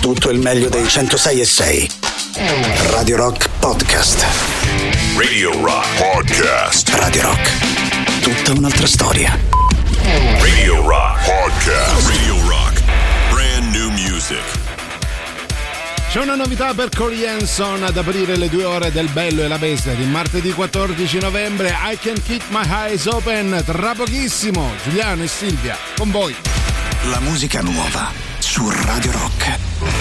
tutto il meglio dei 106 e 6. Radio Rock Podcast. Radio Rock Podcast. Radio Rock. Tutta un'altra storia. Radio Rock Podcast. Radio Rock. Brand new music. C'è una novità per Corey Hanson ad aprire le due ore del Bello e la Bestia di martedì 14 novembre. I Can Keep My Eyes Open. Tra pochissimo, Giuliano e Silvia, con voi. La musica nuova su Radio Rock.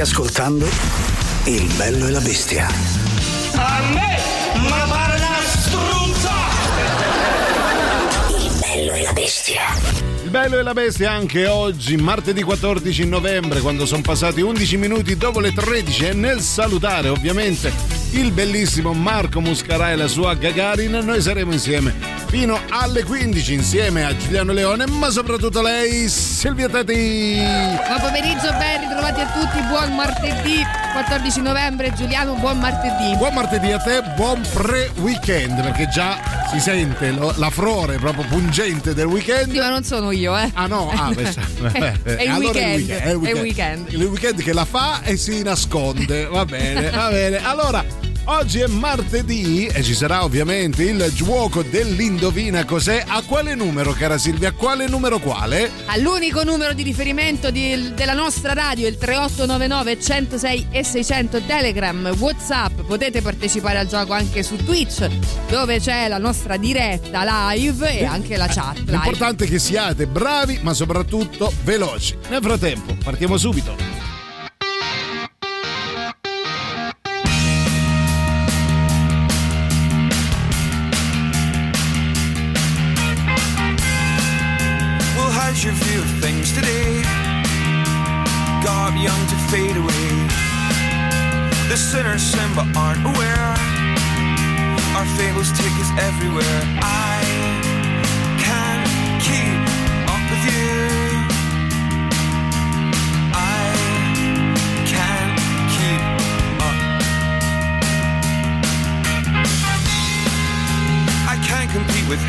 Stai ascoltando Il bello e la bestia. A me, ma pare una struzza! Il bello e la bestia. Il bello e la bestia anche oggi, martedì 14 novembre, quando sono passati 11 minuti dopo le 13 e nel salutare ovviamente il bellissimo Marco Muscarà e la sua Gagarin. Noi saremo insieme fino alle 15 insieme a Giuliano Leone, ma soprattutto lei, Silvia Tati. Buon pomeriggio, ben ritrovati a tutti, buon martedì 14 novembre, Giuliano, buon martedì. Buon martedì a te, buon pre-weekend, perché già si sente lo, la frore proprio pungente del weekend. Sì, ma non sono io, eh. Ah no, ah, beh, è, il allora weekend, è il weekend. È il weekend. Il weekend che la fa e si nasconde. Va bene, va bene. Allora, Oggi è martedì e ci sarà ovviamente il gioco dell'indovina cos'è. A quale numero, cara Silvia? A quale numero quale? All'unico numero di riferimento di, della nostra radio, il 3899 106 e 600 Telegram, Whatsapp. Potete partecipare al gioco anche su Twitch, dove c'è la nostra diretta live e anche la chat. Live. L'importante è che siate bravi, ma soprattutto veloci. Nel frattempo, partiamo subito.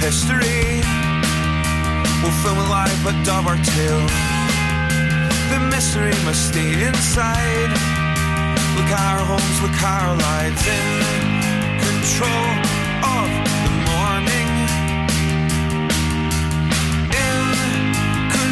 History We'll film a but dub our tale. The mystery must stay inside. Look our homes, look our lives in control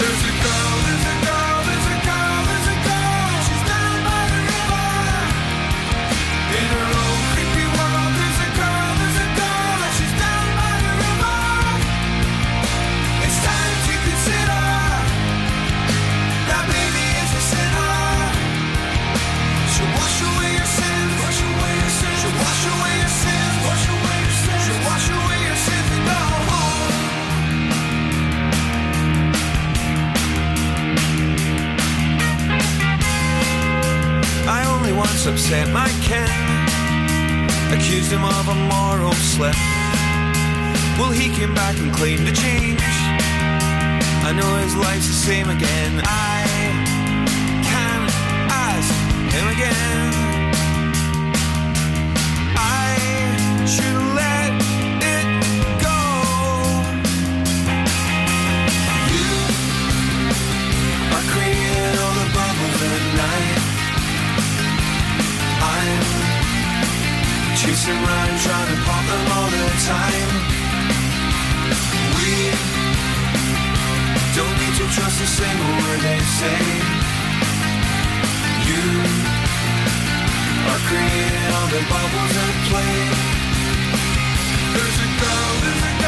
There's a girl, there's a upset my Ken, accused him of a moral slip. Well, he came back and claimed to change. I know his life's the same again. I can ask him again. Chasing around trying to pop them all the time. We don't need to trust a single word they say. You are creating all the bubbles at play. There's a girl, there's a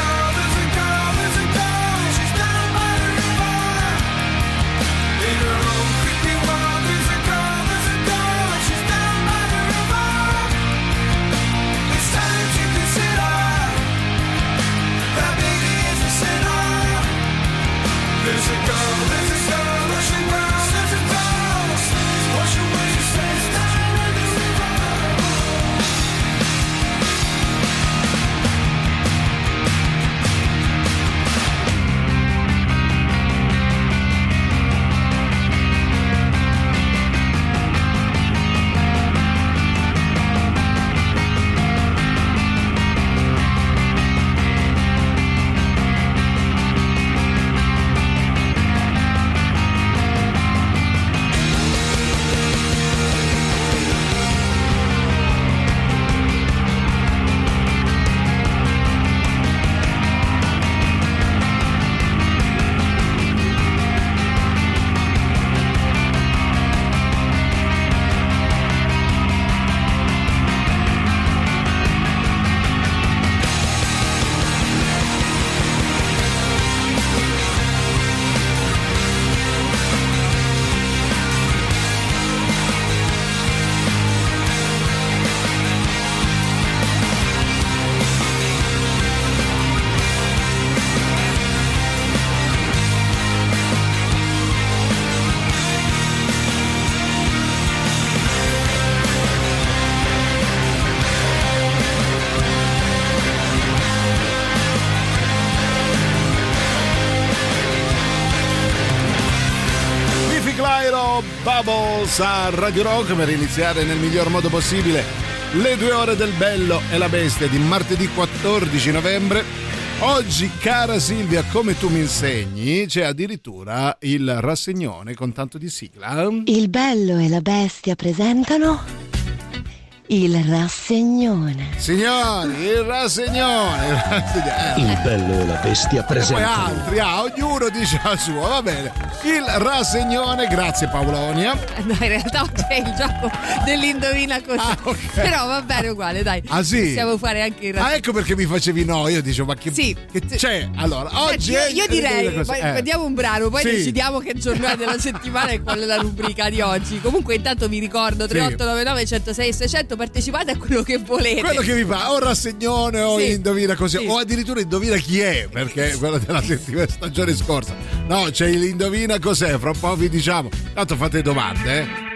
frequenza Radio Rock per iniziare nel miglior modo possibile le due ore del bello e la bestia di martedì 14 novembre. Oggi, cara Silvia, come tu mi insegni, c'è addirittura il rassegnone con tanto di sigla. Il bello e la bestia presentano il rassegnone. Signori, il rassegnone. Il, rassegnone. il bello e la bestia presentano. E poi altri, ah, ognuno dice la sua, va bene. Il rassegnone, grazie Paolonia. No, in realtà oggi è il gioco dell'indovina così. Ah, okay. Però va bene uguale, dai. Ah sì? Possiamo fare anche il rassegnone. Ah, ecco perché mi facevi no, io dicevo, ma che, sì. che c'è? Allora, oggi io. Io direi, poi eh. vediamo un brano, poi sì. decidiamo che giornata della settimana e qual è la rubrica di oggi. Comunque intanto vi ricordo 3899 106 600 partecipate a quello che volete. Quello che vi fa, o rassegnone o sì. indovina così, sì. o addirittura indovina chi è, perché è quello della settimana stagione scorsa. No, c'è l'indovina cos'è, fra un po' vi diciamo. Tanto fate domande, eh.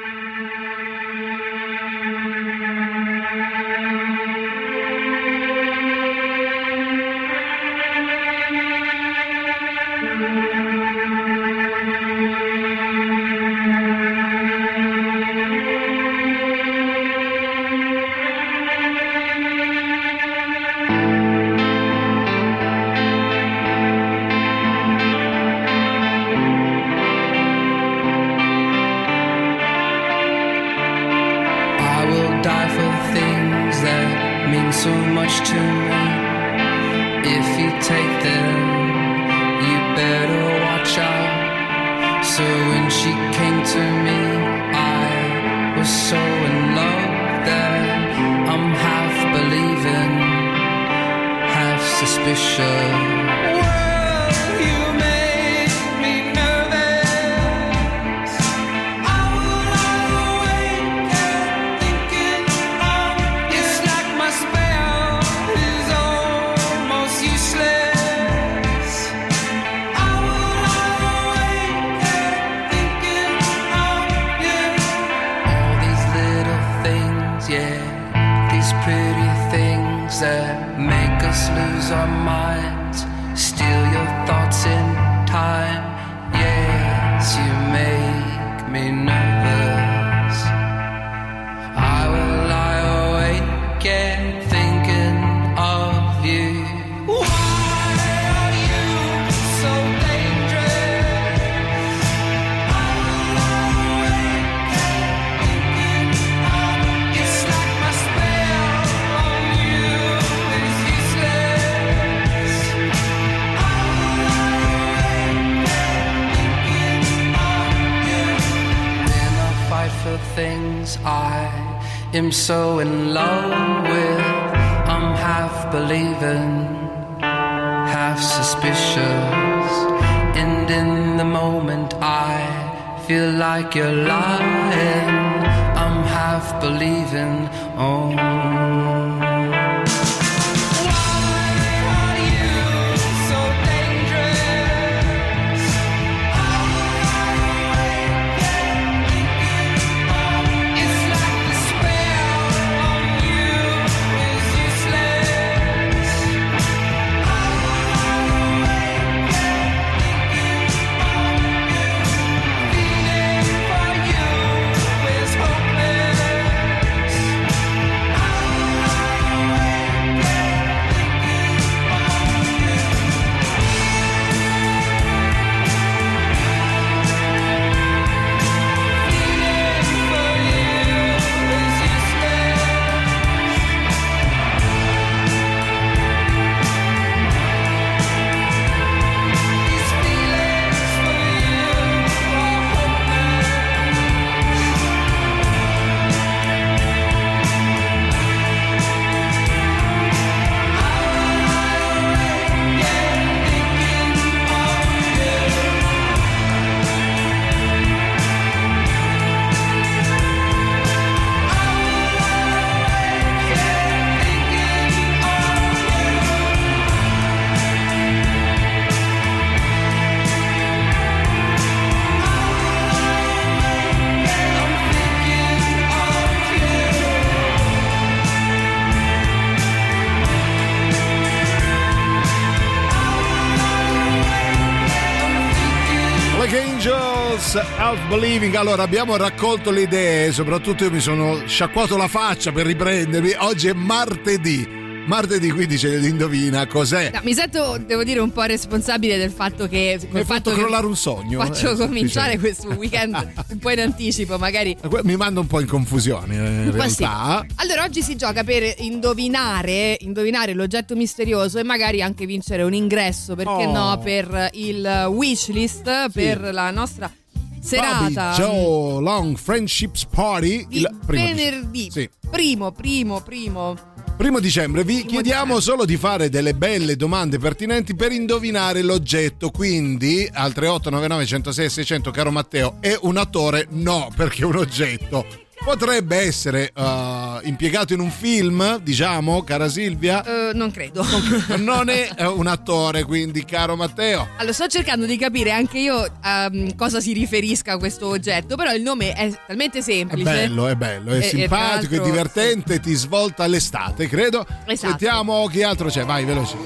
Believing. Allora, abbiamo raccolto le idee, soprattutto io mi sono sciacquato la faccia per riprendermi. Oggi è martedì. Martedì quindi c'è l'indovina cos'è. No, mi sento, devo dire, un po' responsabile del fatto che. Mi hai fatto crollare un sogno. Faccio eh, cominciare questo weekend un po' in anticipo, magari. Mi manda un po' in confusione in realtà. Sì. Allora, oggi si gioca per indovinare, indovinare l'oggetto misterioso e magari anche vincere un ingresso, perché Oh. no, per il wishlist, per la nostra serata. Bobby Joe Long Friendships Party. il primo venerdì. Sì. Primo, primo, primo. Primo dicembre vi Primo chiediamo dicembre. solo di fare delle belle domande pertinenti per indovinare l'oggetto. Quindi al 3899 106 600, caro Matteo, è un attore? No, perché è un oggetto. Potrebbe essere eh, impiegato in un film, diciamo, cara Silvia. Eh, non credo. Non è eh, un attore, quindi, caro Matteo. Allora, sto cercando di capire anche io a cosa si riferisca a questo oggetto, però il nome è talmente È semplice. bello, è bello, è E- simpatico, è divertente, ti svolta l'estate, credo. Esatto. Sentiamo chi altro c'è, vai, veloci.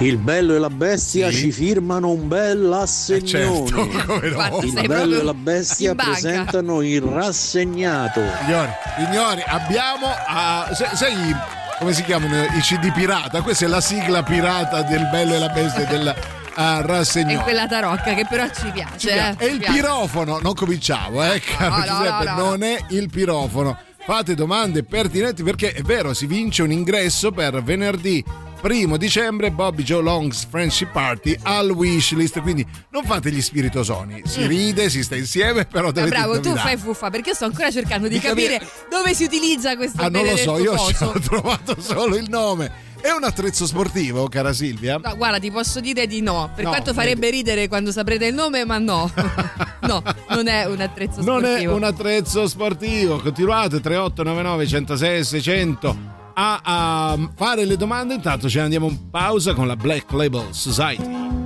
Il bello e la bestia Sì. ci firmano un bel Eh, assegnone. certo, come no. Il sei bello e la bestia presentano il rassegnato. Signori, signori, abbiamo. ah, sai, sai come si chiamano i CD pirata? Questa è la sigla pirata del Bello e la Bestia del ah, È rassegno. quella tarocca che però ci piace. eh, È ci il piace. pirofono, non cominciamo, eh, caro No, no, Giuseppe, no, no, non è il pirofono. Fate domande pertinenti perché è vero, si vince un ingresso per venerdì primo dicembre Bobby Joe Long's Friendship Party al wishlist. Quindi non fate gli spiritosoni, si ride, si sta insieme, però dovete bravo, tu fai fuffa perché io sto ancora cercando di, Di capire- capire dove si utilizza questo Ah, non lo so, io ci coso. ho trovato solo il nome. È un attrezzo sportivo, cara Silvia? No, guarda, ti posso dire di no. Per No, quanto farebbe ridere quando saprete il nome, ma no. no, non è un attrezzo Non è sportivo. un attrezzo sportivo. Continuate 3899 106 600 a, a fare le domande. Intanto ce ne andiamo in pausa con la Black Label Society.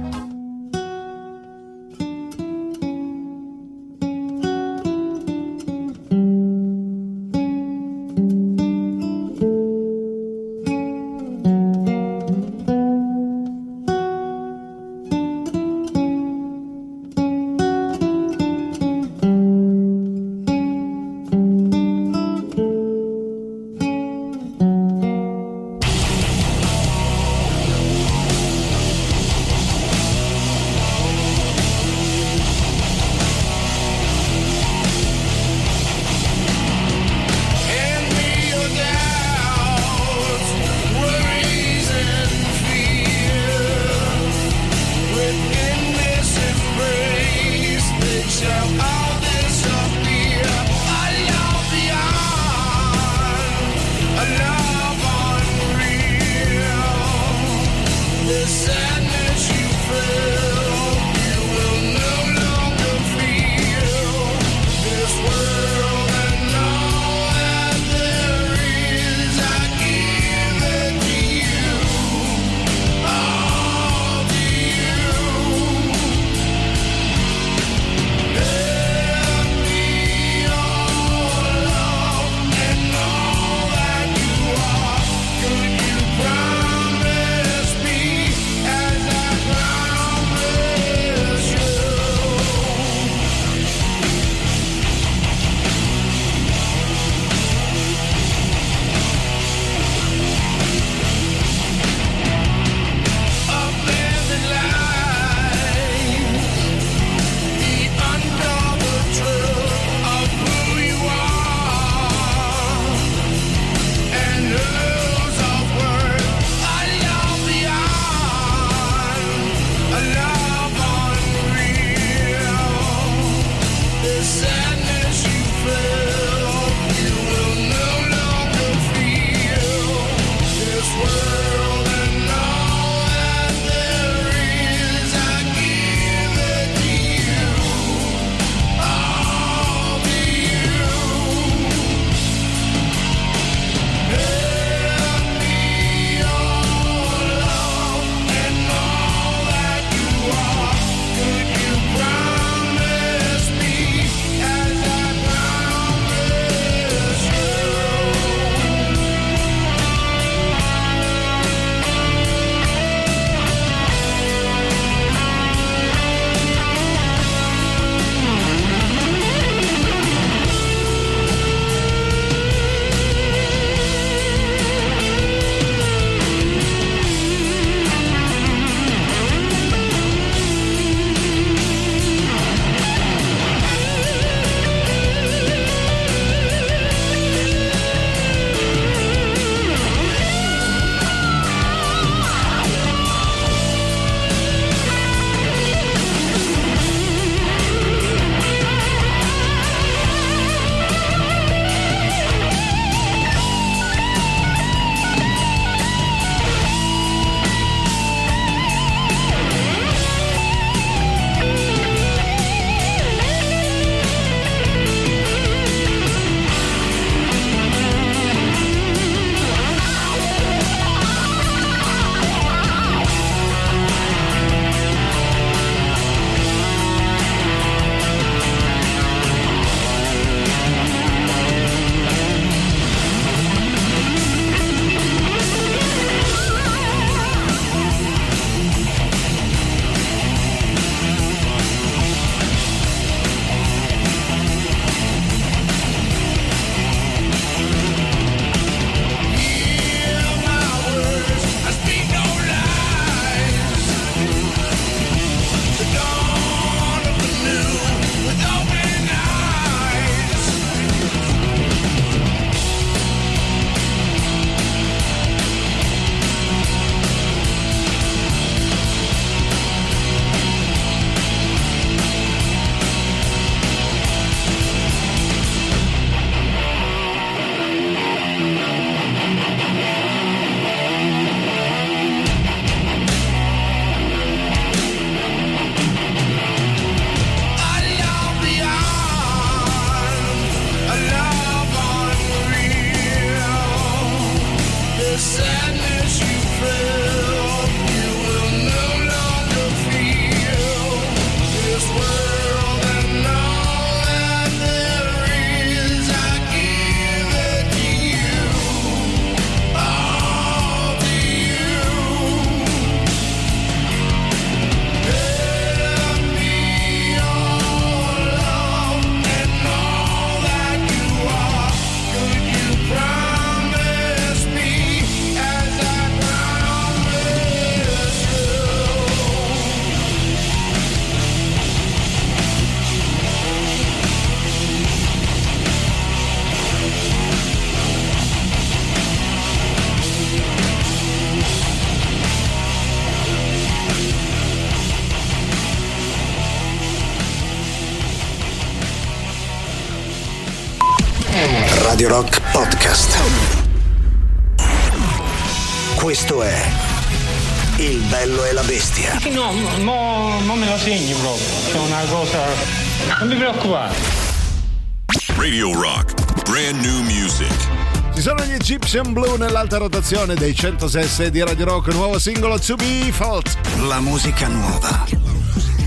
Nell'alta rotazione dei 106 di Radio Rock, nuovo singolo To Be Fault. La musica nuova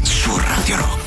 su Radio Rock.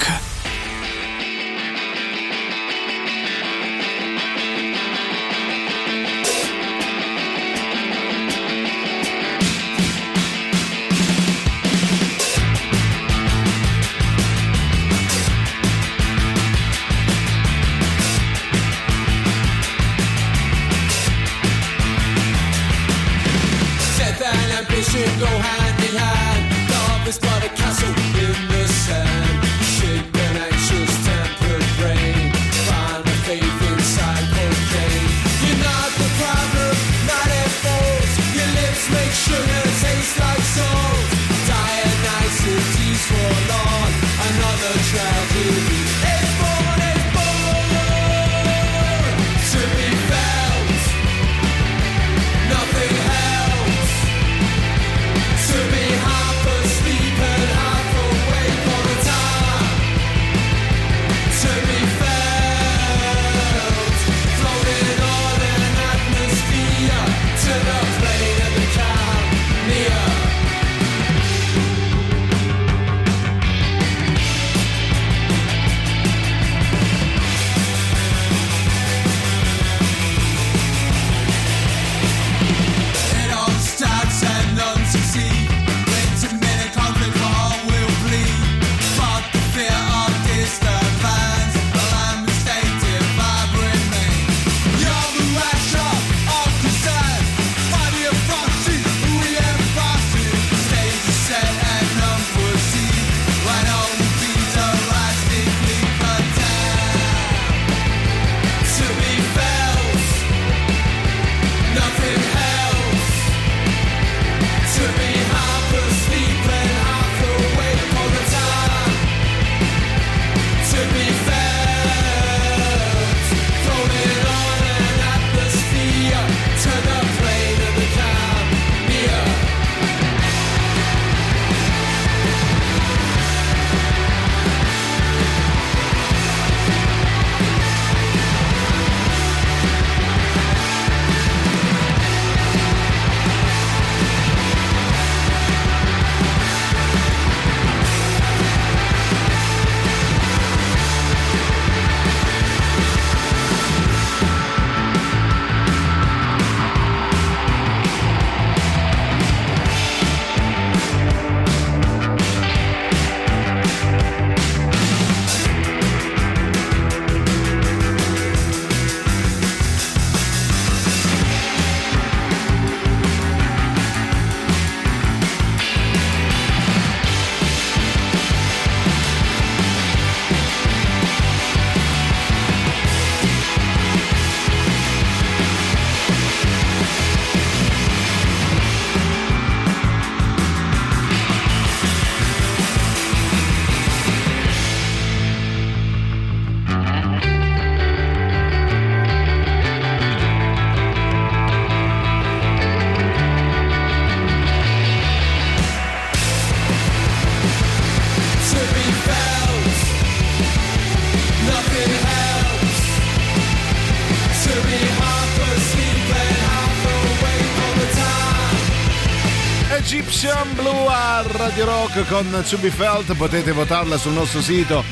Rock con To Be Felt, potete votarla sul nostro sito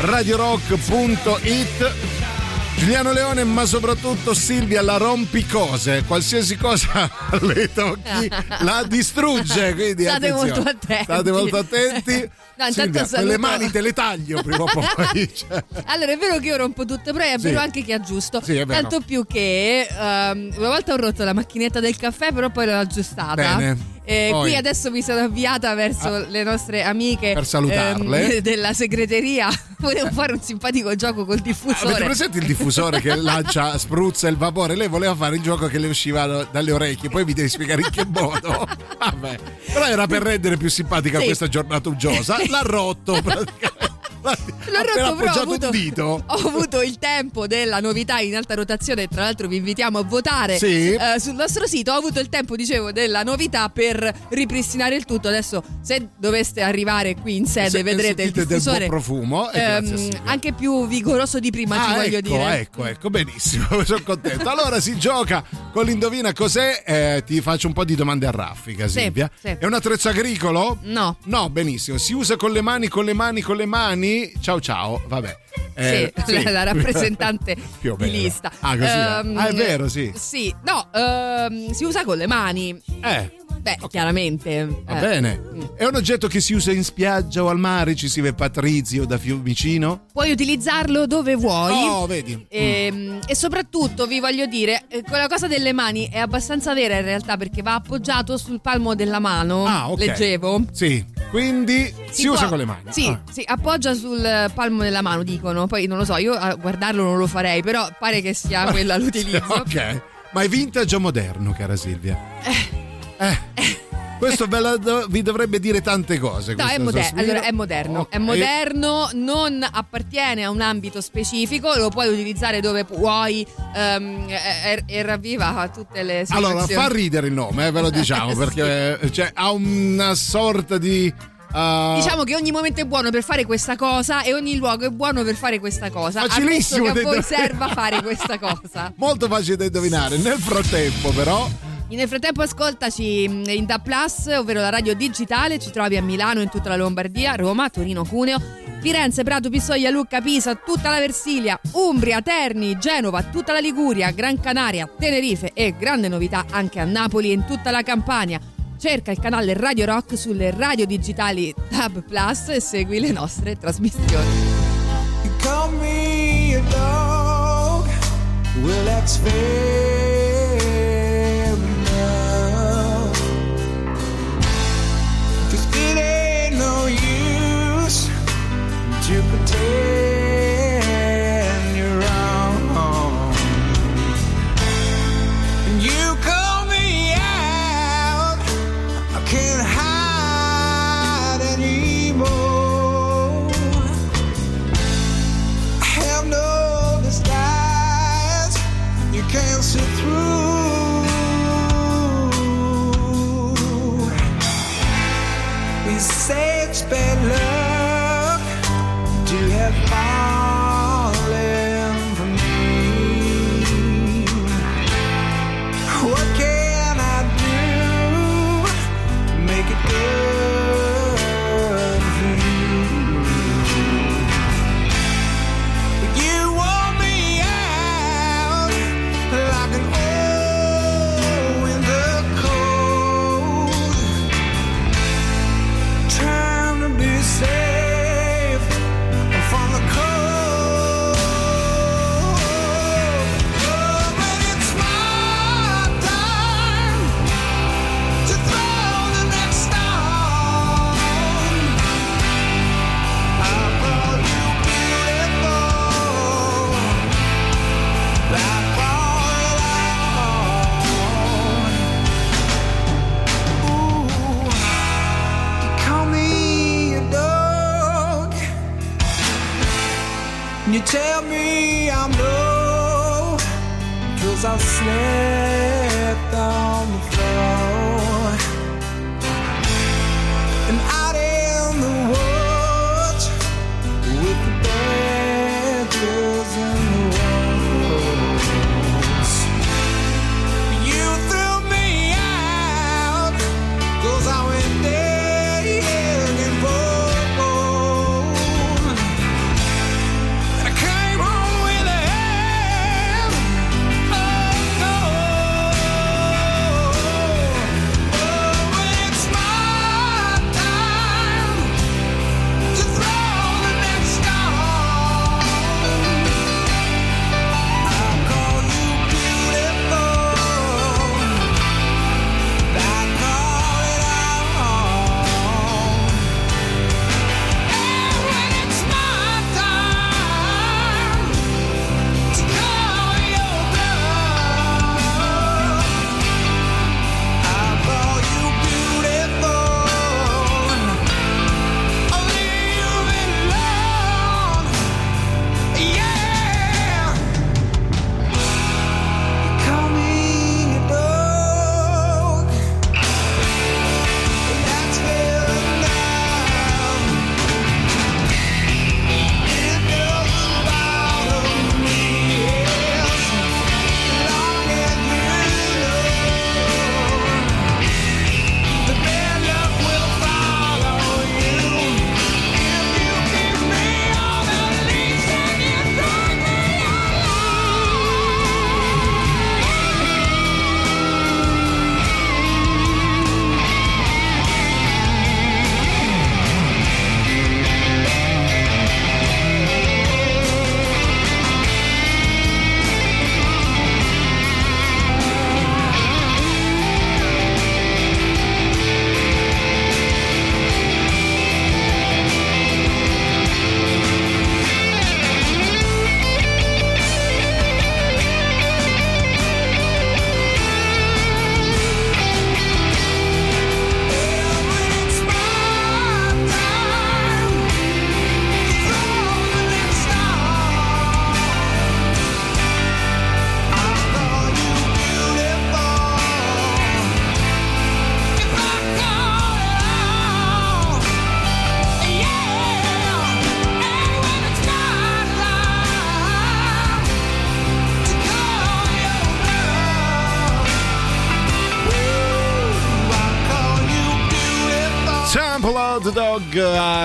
radiorock.it. Giuliano Leone, ma soprattutto Silvia la rompicose, qualsiasi cosa le tocchi la distrugge. Quindi State attenzione. molto attenti. State molto attenti. No, Silvia, saluto- mani te le taglio prima o poi. cioè. Allora, è vero che io rompo tutto, però è Sì. vero anche che aggiusto. Sì. Tanto più che ehm, una volta ho rotto la macchinetta del caffè, però poi l'ho aggiustata. Bene. E Poi? qui adesso mi sono avviata verso le nostre amiche Per salutarle. ehm, della segreteria. Volevo fare un simpatico gioco col Avete diffusore. presente il diffusore che lancia, spruzza il vapore? Lei voleva fare il gioco che le usciva dalle orecchie, poi mi devi spiegare in che modo. Vabbè, però era per rendere più simpatica Sì. questa giornata uggiosa. L'ha rotto praticamente. L'ho rotto, però ho avuto, un dito. ho avuto il tempo della novità in alta rotazione. Tra l'altro, vi invitiamo a votare Sì. eh, sul nostro sito. Ho avuto il tempo, dicevo, della novità per ripristinare il tutto. Adesso, se doveste arrivare qui in sede, Se- vedrete il diffusore profumo, ehm, anche più vigoroso di prima, ti Ah, voglio ecco, dire. ecco, ecco, benissimo, sono contento. Allora si gioca con l'indovina cos'è. Eh, ti faccio un po' di domande a raffica, Sì, Silvia. sì. È un attrezzo agricolo? No. No, benissimo. Si usa con le mani, con le mani, con le mani. Ciao ciao, vabbè. Eh, sì, la, la rappresentante di lista. Ah, così. Ehm, ah, è vero, sì. Sì, no, ehm, si usa con le mani. Eh, Beh, chiaramente. va eh. bene. È un oggetto che si usa in spiaggia o al mare, ci si vede Patrizio da Fiumicino? Puoi utilizzarlo dove vuoi. Oh, vedi. E, e soprattutto vi voglio dire, eh, quella cosa delle mani è abbastanza vera in realtà perché va appoggiato sul palmo della mano. Ah, ok. Leggevo. Sì, quindi si, può- usa con le mani. Sì, Ah. sì, appoggia sul eh, palmo della mano, dicono. Poi non lo so, io a guardarlo non lo farei, però pare che sia quella l'utilizzo. Ok, ma è vintage o moderno, cara Silvia? Eh. Questo la do- vi dovrebbe dire tante cose. No, è, questo moder- allora, è moderno. Ok. È moderno, non appartiene a un ambito specifico, lo puoi utilizzare dove vuoi ehm, e, e ravviva tutte le Allora, situazioni. fa ridere il nome, eh, ve lo diciamo, Sì. perché eh, cioè, ha una sorta di... uh, Diciamo che ogni momento è buono per fare questa cosa e ogni luogo è buono per fare questa cosa. Facilissimo Ammesso che a voi serva fare questa cosa. Molto facile da indovinare. Nel frattempo, però, Nel frattempo ascoltaci in Da Plus, ovvero la radio digitale, ci trovi a Milano, in tutta la Lombardia, Roma, Torino, Cuneo, Firenze, Prato, Pistoia, Lucca, Pisa, tutta la Versilia, Umbria, Terni, Genova, tutta la Liguria, Gran Canaria, Tenerife e grande novità anche a Napoli e in tutta la Campania. Cerca il canale Radio Rock sulle radio digitali Tab Plus e segui le nostre trasmissioni. You call me a dog. Well, that's fair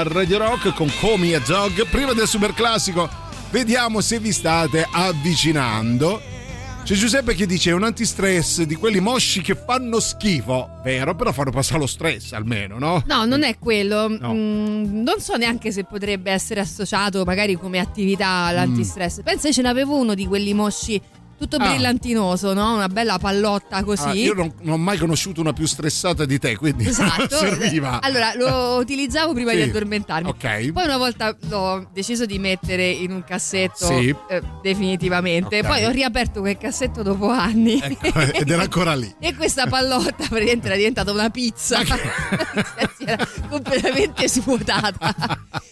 Radio Rock con Comi a Dog. Prima del super classico, vediamo se vi state avvicinando. C'è Giuseppe che dice: un antistress di quelli mosci che fanno schifo. Vero, però fanno passare lo stress almeno, no? No, non è quello. No. Mm, non so neanche se potrebbe essere associato magari come attività all'antistress. Pensa, ce n'avevo uno di quelli mosci tutto. Ah. brillantinoso, no? Una bella pallotta così. Ah, io non, non ho mai conosciuto una più stressata di te, quindi Esatto. serviva. Allora, lo utilizzavo prima Sì. di addormentarmi. Ok. Poi una volta l'ho deciso di mettere in un cassetto Sì. eh, definitivamente. Ok. Poi ho riaperto quel cassetto dopo anni. Ecco, ed era ancora lì. E questa pallotta praticamente era diventata una pizza. si era completamente svuotata.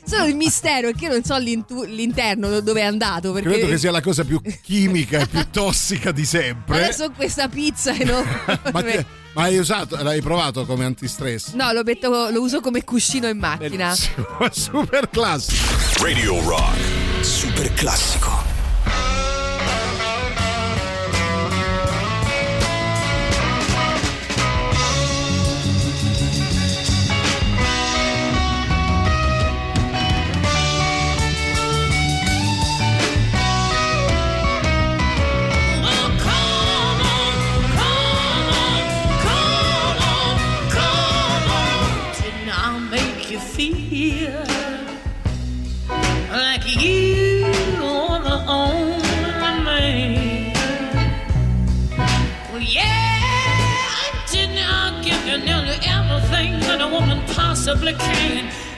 Solo il mistero è che io non so l'interno dove è andato. Perché Credo che sia la cosa più chimica e più tossica di sempre. adesso questa pizza enorme. ma, te- ma hai usato, l'hai provato come antistress? No, lo, metto- lo uso come cuscino in macchina. Bellissimo, super classico. Radio Rock. Super classico. supplicant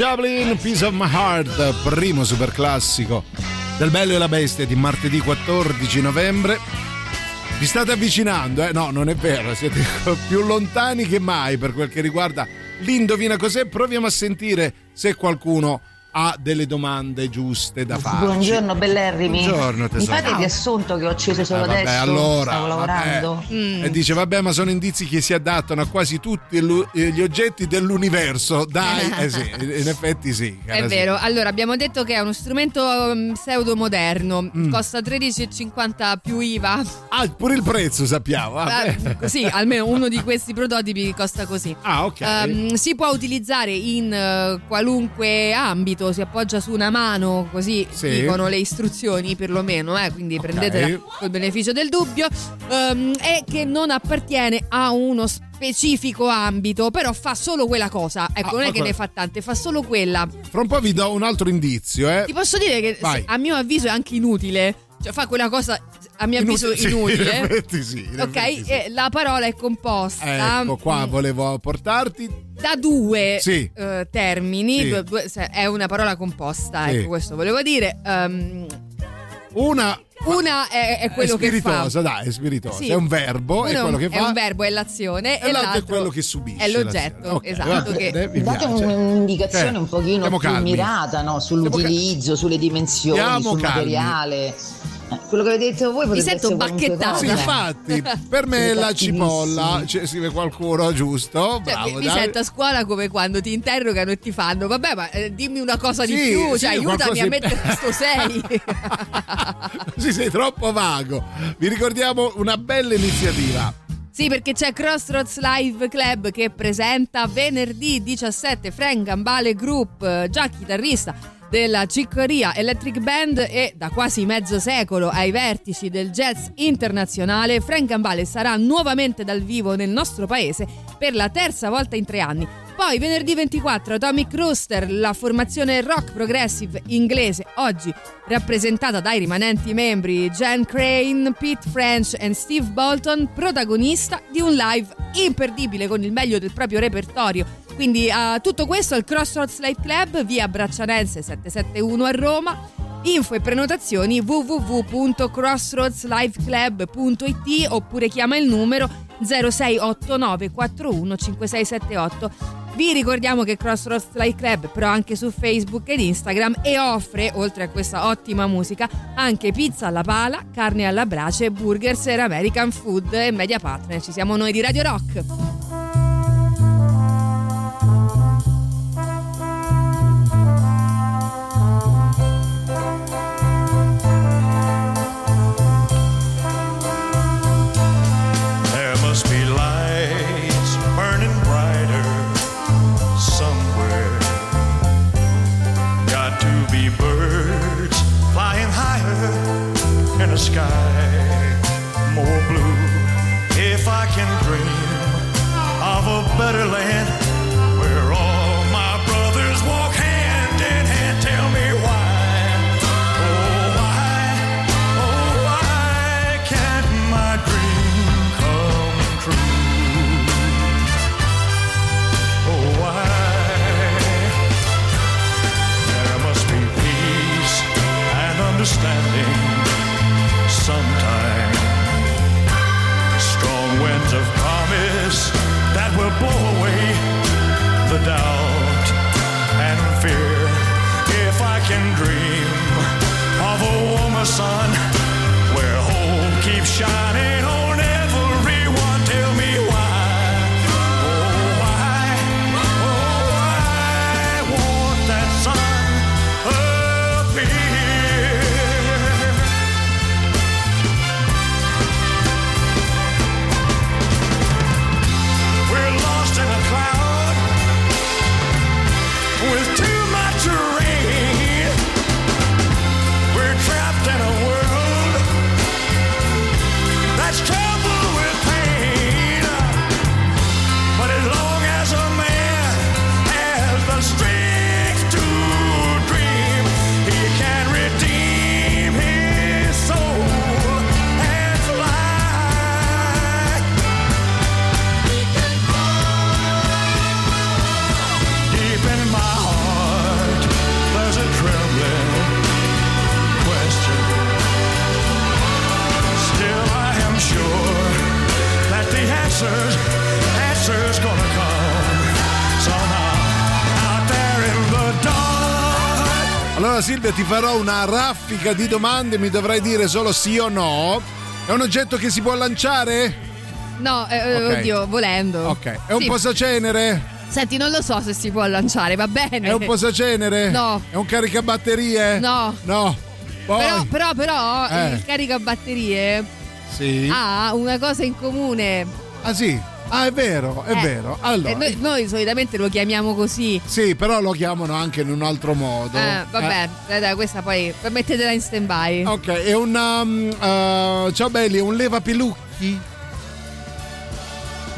Janis Joplin, Piece of My Heart, primo super classico del Bello e la Bestia di martedì 14 novembre. Vi state avvicinando, eh? No, non è vero, siete più lontani che mai per quel che riguarda l'indovina cos'è. Proviamo a sentire se qualcuno ha delle domande giuste da fare. Buongiorno bellerrimi. Buongiorno Mi tesoro. fate il riassunto che ho acceso solo Eh, vabbè, adesso? allora, Stavo vabbè. lavorando. Mm. E dice, vabbè, ma sono indizi che si adattano a quasi tutti eh, gli oggetti dell'universo. Dai, eh sì, in effetti sì. È sì. vero, allora abbiamo detto che è uno strumento um, pseudo moderno, Mm. costa 13,50 più IVA. Ah, pure il prezzo sappiamo. vabbè. Ah, così, almeno uno di questi prototipi costa così. Ah, ok. Ehm, si può utilizzare in eh, qualunque ambito, si appoggia su una mano, così Sì. dicono le istruzioni perlomeno, eh, quindi prendetela col beneficio del dubbio, ehm, e che non appartiene a uno specifico ambito, però fa solo quella cosa. Ecco, Ah, non è che ne fa tante, fa solo quella. Fra un po' vi do un altro indizio, eh. Ti posso dire che Vai. a mio avviso è anche inutile, cioè fa quella cosa a mio avviso Inutile- sì, inutile. in effetti sì, in Ok, effetti sì. e la parola è composta Ecco, qua volevo portarti. da due Sì. eh, termini, Sì. due- due- se- è una parola composta, Sì. ecco questo volevo dire. Ehm, Una una è, è quello è che fa. spiritosa, dai, è spiritosa. Sì. È un verbo, è Uno quello che è fa. un verbo, è l'azione, e e l'altro è quello che subisce. È l'oggetto, l'azione. Ok, esatto. che- Date un'indicazione Eh, un pochino più calmi. mirata no? Sull'utilizzo, sulle dimensioni, Stiamo sul calmi. materiale. Quello che avete detto voi potrebbe sento essere qualunque bacchettata. Sì, infatti, per me la cipolla, cioè, scrive qualcuno, giusto? Cioè, Bravo, mi, mi dai. sento a scuola come quando ti interrogano e ti fanno vabbè ma eh, dimmi una cosa di Sì, più sì, cioè aiutami qualcosa a mettere questo 6 Sì, sei troppo vago. Vi ricordiamo una bella iniziativa. Sì, perché c'è Crossroads Live Club che presenta venerdì 17 Frank Gambale Group, eh, già chitarrista della Ciccoria Electric Band e da quasi mezzo secolo ai vertici del jazz internazionale, Frank Gambale sarà nuovamente dal vivo nel nostro paese per la terza volta in tre anni. Poi venerdì 24 Atomic Rooster, la formazione rock progressive inglese, oggi rappresentata dai rimanenti membri Jan Crane, Pete French e Steve Bolton, protagonista di un live imperdibile con il meglio del proprio repertorio. Quindi eh, tutto questo al Crossroads Light Club, via Braccianense 771 a Roma. Info e prenotazioni www.crossroadsliveclub.it oppure chiama il numero 0689 41 5678. Vi ricordiamo che Crossroads Light Club però anche su Facebook ed Instagram e offre, oltre a questa ottima musica, anche pizza alla pala, carne alla brace, burgers e American Food e media partner. Ci siamo noi di Radio Rock. Sky more blue. If I can dream of a better land farò una raffica di domande, mi dovrai dire solo sì o no. È un oggetto che si può lanciare? No, eh, Ok. oddio, volendo. Ok. È un Sì. posacenere? Senti, non lo so se si può lanciare, va bene. È un posacenere? No. È un caricabatterie? No. No. Poi? Però, però, però Eh. il caricabatterie Sì. ha una cosa in comune. Ah sì? Ah è vero, è Eh, vero. Allora, eh, noi, noi solitamente lo chiamiamo così. Sì, però lo chiamano anche in un altro modo. Eh, vabbè, dai, dai, questa poi mettetela in stand by. Ok, è un um, uh, ciao belli, è un levapelucchi?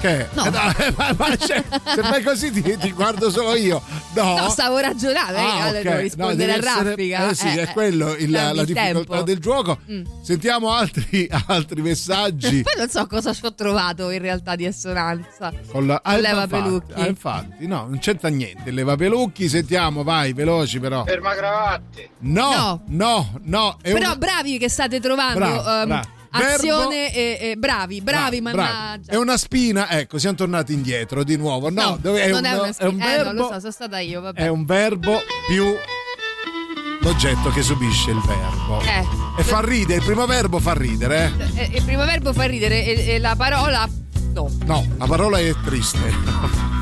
Che? No. Eh, dai, ma- ma c'è- se fai così ti, ti guardo solo io. No. No, stavo ragionando, eh, Ah, allora ok. devo No, rispondere deve a essere- raffica. Eh sì, è quello il- la il difficoltà tempo. del gioco. Mm. Sentiamo altri, altri messaggi. Poi non so cosa ci ho trovato in realtà di assonanza. Con la, ah, Leva infatti, pelucchi. ah, infatti, no, non c'entra niente. Il Levapelucchi, sentiamo, vai, veloci però. Ferma cravatte. No, no, no. è Però una- bravi che state trovando Bravo, ehm, bravo. Azione e, e bravi, bravi, Bravo. mannaggia. È una spina, ecco, siamo tornati indietro di nuovo. No, No, è, non un, è una è spina. un Eh, verbo, no, lo so, sono stata io, vabbè. è un verbo più l'oggetto che subisce il verbo. Eh. E fa ridere, il primo verbo fa ridere, eh? Eh, Il primo verbo fa ridere e, e la parola no. No, la parola è triste.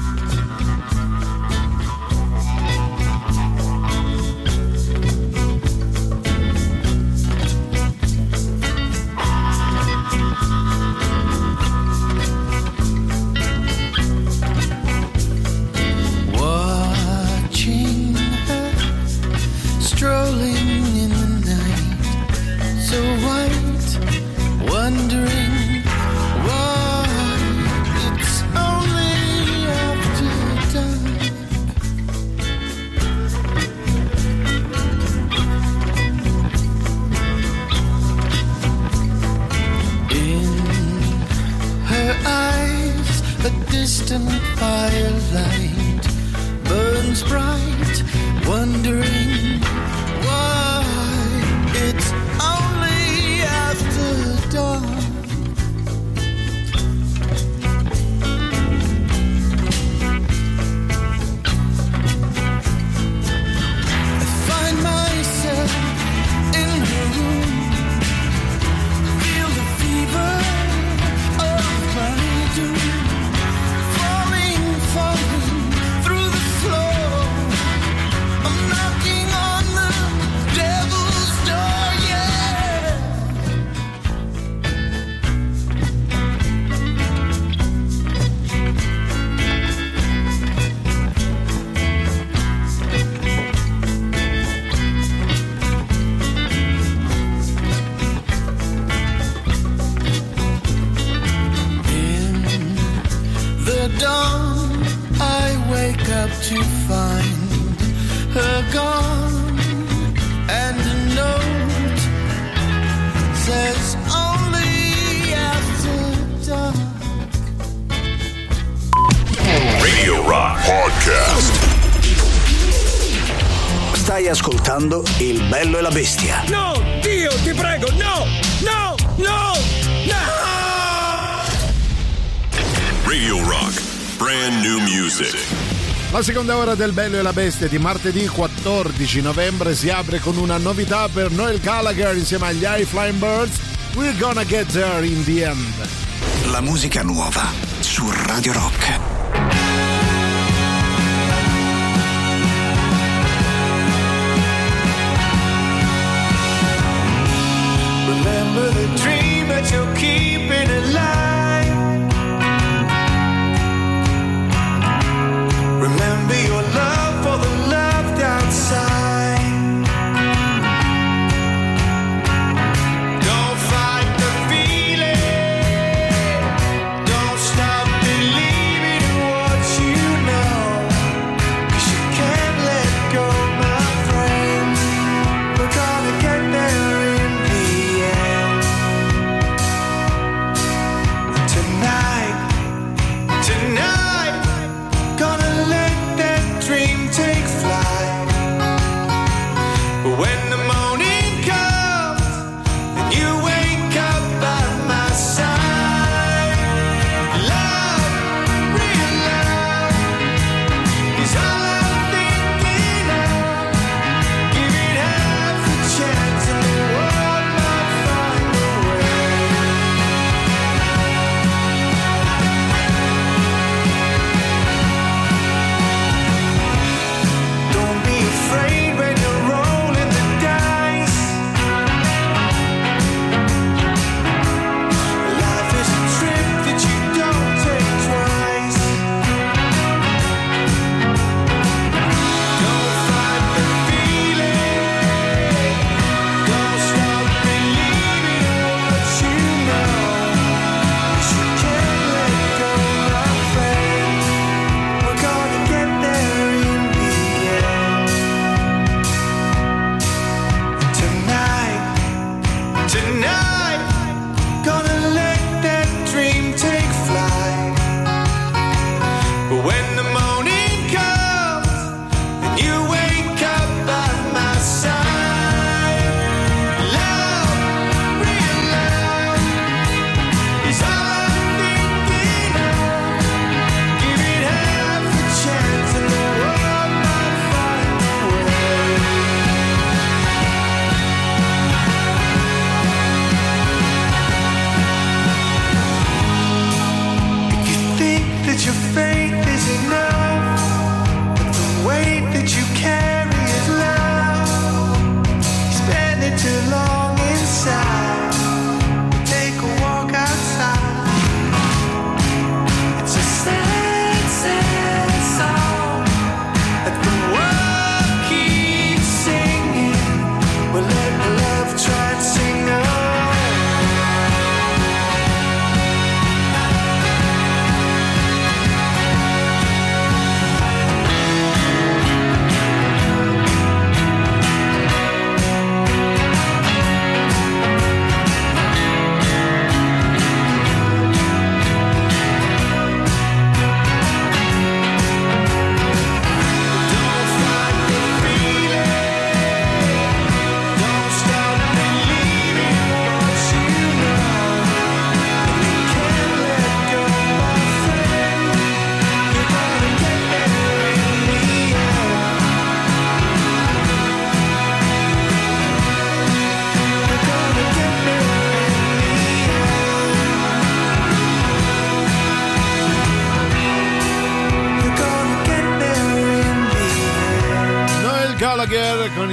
La seconda ora del Bello e la Bestia di martedì 14 novembre si apre con una novità per Noel Gallagher insieme agli High Flying Birds. We're gonna get there in the end. La musica nuova su Radio Rock. When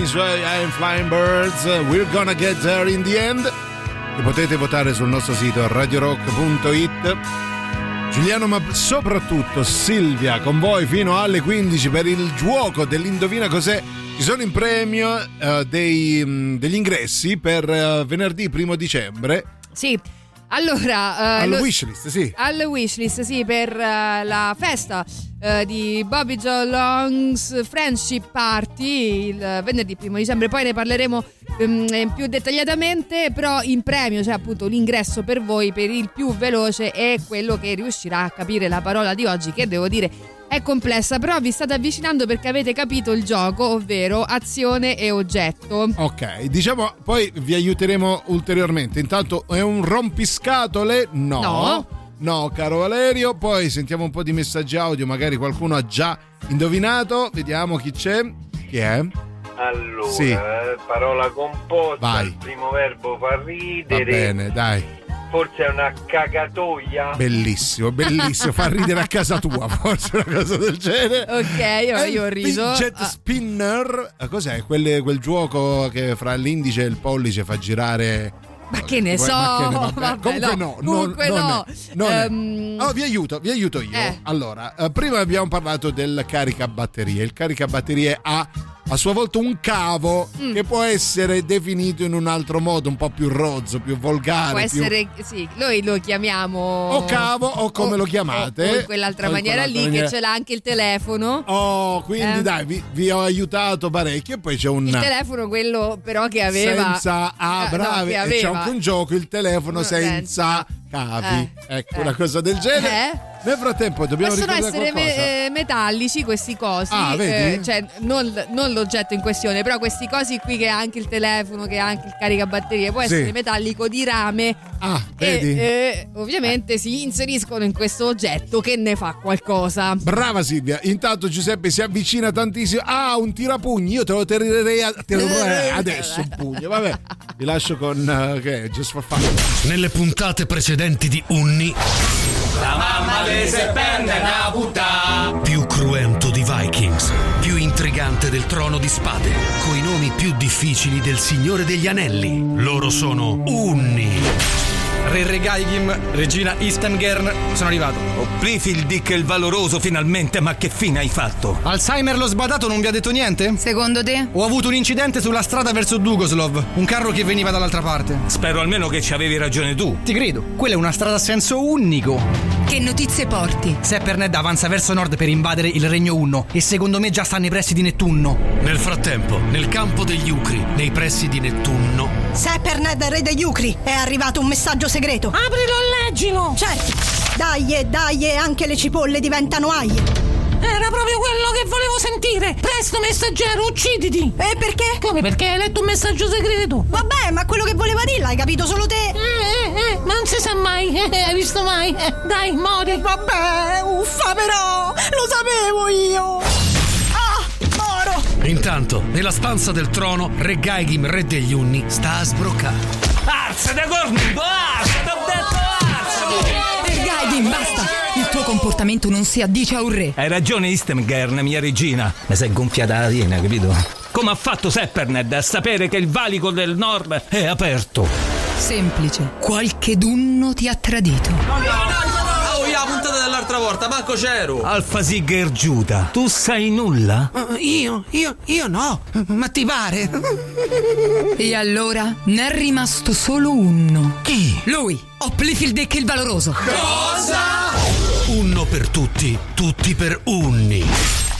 suoi I'm Flying Birds, We're Gonna Get There in the End, che potete votare sul nostro sito radiorock.it. Giuliano, ma soprattutto Silvia, con voi fino alle 15 per il gioco dell'Indovina cos'è. Ci sono in premio eh, dei, mh, degli ingressi per eh, venerdì primo dicembre Sì. Allora, eh, al lo- wishlist, sì. al wishlist, sì, per eh, la festa eh, di Bobby Joe Long's Friendship Party il venerdì primo dicembre. Poi ne parleremo ehm, più dettagliatamente. Però in premio c'è appunto l'ingresso per voi per il più veloce e quello che riuscirà a capire la parola di oggi, che devo dire è complessa, però vi state avvicinando perché avete capito il gioco, ovvero azione e oggetto. Ok, diciamo poi vi aiuteremo ulteriormente. Intanto è un rompiscatole? No. No. No, caro Valerio. Poi sentiamo un po' di messaggi audio, magari qualcuno ha già indovinato. Vediamo chi c'è. Chi è? Allora, Sì. parola composta, Vai. il primo verbo fa Va ridere, bene, dai. Forse è una cagatoia. Bellissimo, bellissimo. Fa ridere a casa tua, forse una cosa del genere. Ok, io, E io ho il riso. Fidget Ah, spinner. Eh, Cos'è? Quelle- quel gioco che fra l'indice e il pollice fa girare. ma che ne Ma so, che ne- vabbè, comunque no, comunque non no. è, non. Ehm, Oh, vi aiuto, vi aiuto io. Eh. Allora, eh, prima abbiamo parlato del caricabatterie. Il caricabatterie ha a sua volta un cavo Mm. che può essere definito in un altro modo, un po' più rozzo, più volgare. Può più- essere, sì, noi lo chiamiamo O cavo o come lo chiamate. o in quell'altra O in maniera lì maniera. che ce l'ha anche il telefono. Oh, quindi Eh. dai, vi, vi ho aiutato parecchio. E poi c'è un. Il telefono quello però che aveva senza ah, Eh, no, bravi che e c'è aveva- anche un gioco il telefono No, senza cavi Eh, ecco eh. una cosa del genere Eh? Nel frattempo dobbiamo Possono essere me- eh, metallici questi cosi, Ah, vedi? eh, cioè non, non l'oggetto in questione, però questi cosi qui che ha anche il telefono, che ha anche il caricabatterie, può Sì. essere metallico di rame ah e vedi eh, ovviamente si inseriscono in questo oggetto che ne fa qualcosa. Brava Silvia, intanto Giuseppe si avvicina tantissimo. Ah, un tirapugni, io te lo tirerei a- te lo adesso un pugno. Vabbè, vi lascio con eh, che è, Just for Fun. Nelle puntate precedenti di Unni, La mamma le se prende una puttana. più cruento di Vikings, più intrigante del trono di spade, coi nomi più difficili del Signore degli Anelli. Loro sono Unni. Re Regaigim, regina Istengern, sono arrivato. Oh, Prifildic il valoroso finalmente, ma che fine hai fatto? Alzheimer lo sbadato non vi ha detto niente? Secondo te? Ho avuto un incidente sulla strada verso Dugoslov, un carro che veniva dall'altra parte. Spero almeno che ci avevi ragione tu. Ti credo, quella è una strada a senso unico. Che notizie porti? Sepperned avanza verso nord per invadere il Regno Unno e secondo me già sta nei pressi di Nettunno. Nel frattempo, nel campo degli Ucri, nei pressi di Nettunno, Seperned, re degli Ucri, è arrivato un messaggio segreto. Aprilo e leggilo! Certo. Dai, e dai, e anche le cipolle diventano aie. Era proprio quello che volevo sentire! Presto, messaggero, ucciditi! E perché? Come perché hai letto un messaggio segreto? Vabbè, ma quello che voleva dire l'hai capito solo te. Eh, eh, eh, ma non si sa mai, eh, eh, hai visto mai? Eh, dai, mori! Vabbè, uffa però, lo sapevo io. Intanto, nella stanza del trono, Re Gaigim, re degli Unni, sta a sbroccare. Arsa da cornuto! Arsa, t'ho detto arsa! Gaidin, basta! Il tuo comportamento non si addice a un re. Hai ragione Istemgern, mia regina. Mi sei gonfiata la piena, capito? Come ha fatto Sepperned a sapere che il valico del nord è aperto? Semplice. Qualche dunno ti ha tradito. Oh, io la dell'altra volta, manco c'ero. Alfa Sigger Giuda, tu sai nulla? Io, io, io no! Ma ti pare? E allora ne è rimasto solo uno. Chi? Lui, Oplifildic il valoroso. Unno per tutti, tutti per Unni.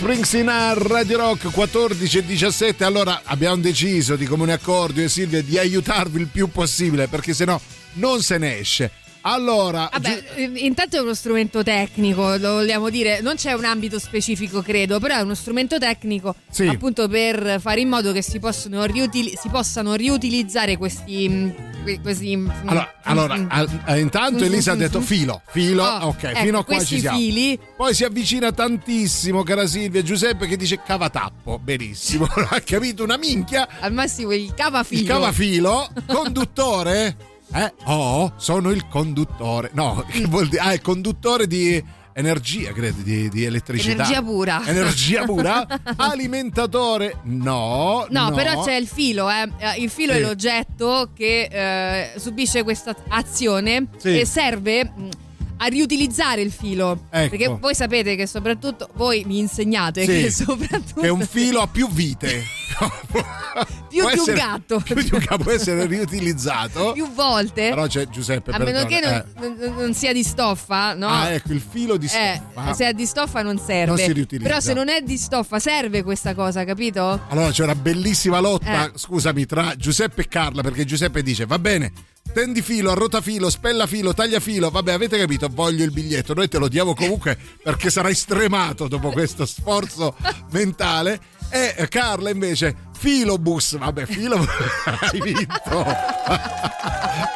Springsteen a Radio Rock 14 e 17. Allora abbiamo deciso di comune accordo io e Silvia di aiutarvi il più possibile perché sennò non se ne esce. Allora, Vabbè, eh, intanto è uno strumento tecnico, lo vogliamo dire, non c'è un ambito specifico credo, però è uno strumento tecnico Sì. appunto per fare in modo che si, riutili- si possano riutilizzare questi... mm, que- questi mm, allora, allora, mm, al- eh, intanto Elisa ha detto filo, filo, Oh, ok, ecco, fino a qua ci siamo. fili- Poi si avvicina tantissimo, cara Silvia, Giuseppe che dice cavatappo, benissimo, ha capito una minchia. Al massimo il cavafilo. Il cavafilo, conduttore? Eh? Oh, sono il conduttore. No, che vuol dire? Ah, il conduttore di energia, credo, di, di elettricità. Energia pura. Energia pura. Alimentatore? No. No, però c'è il filo, eh. Eh, Il filo Sì. è l'oggetto che eh, subisce questa azione Sì. e serve mh, a riutilizzare il filo. Ecco. Perché voi sapete che soprattutto voi mi insegnate Sì, che soprattutto Che è un filo a più vite. più di un gatto. Più di un gatto può essere riutilizzato. più volte. Però c'è Giuseppe, a meno che perdona, non, non- non sia di stoffa, no? Ah, ecco, il filo di Eh, stoffa. se è di stoffa non serve. Non si riutilizza. Però se non è di stoffa serve questa cosa, capito? Allora c'è una bellissima lotta, Eh. scusami, tra Giuseppe e Carla, perché Giuseppe dice, va bene, tendi filo, arrota filo, spella filo, taglia filo, vabbè avete capito, voglio il biglietto, noi te lo diamo comunque perché sarai stremato dopo questo sforzo mentale. E eh, Carla invece, filobus, vabbè, filo, hai vinto.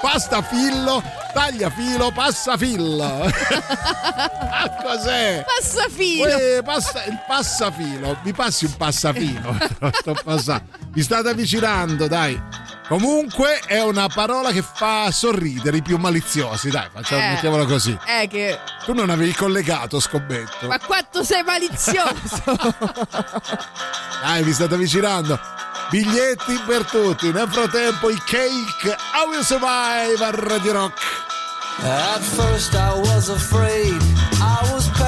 Pasta fillo, taglia filo, passa fillo. Ah, Cos'è? Passafilo. Uè, passa- il passafilo, mi passi un passafilo. Sto passando. Mi state avvicinando, dai. Comunque è una parola che fa sorridere i più maliziosi, dai, facciamo, Eh. mettiamola così. Eh che. Tu non avevi collegato, scommetto. Ma quanto sei malizioso! Dai, vi state avvicinando. Biglietti per tutti. Nel frattempo i cake. I will survive a Radio Rock. At first I was afraid,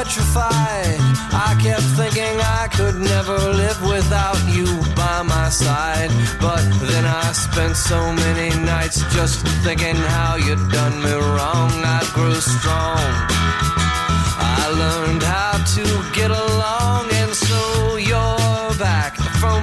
petrified. I kept thinking I could never live without you by my side. But then I spent so many nights just thinking how you'd done me wrong. I grew strong. I learned how to get along, and so you're back from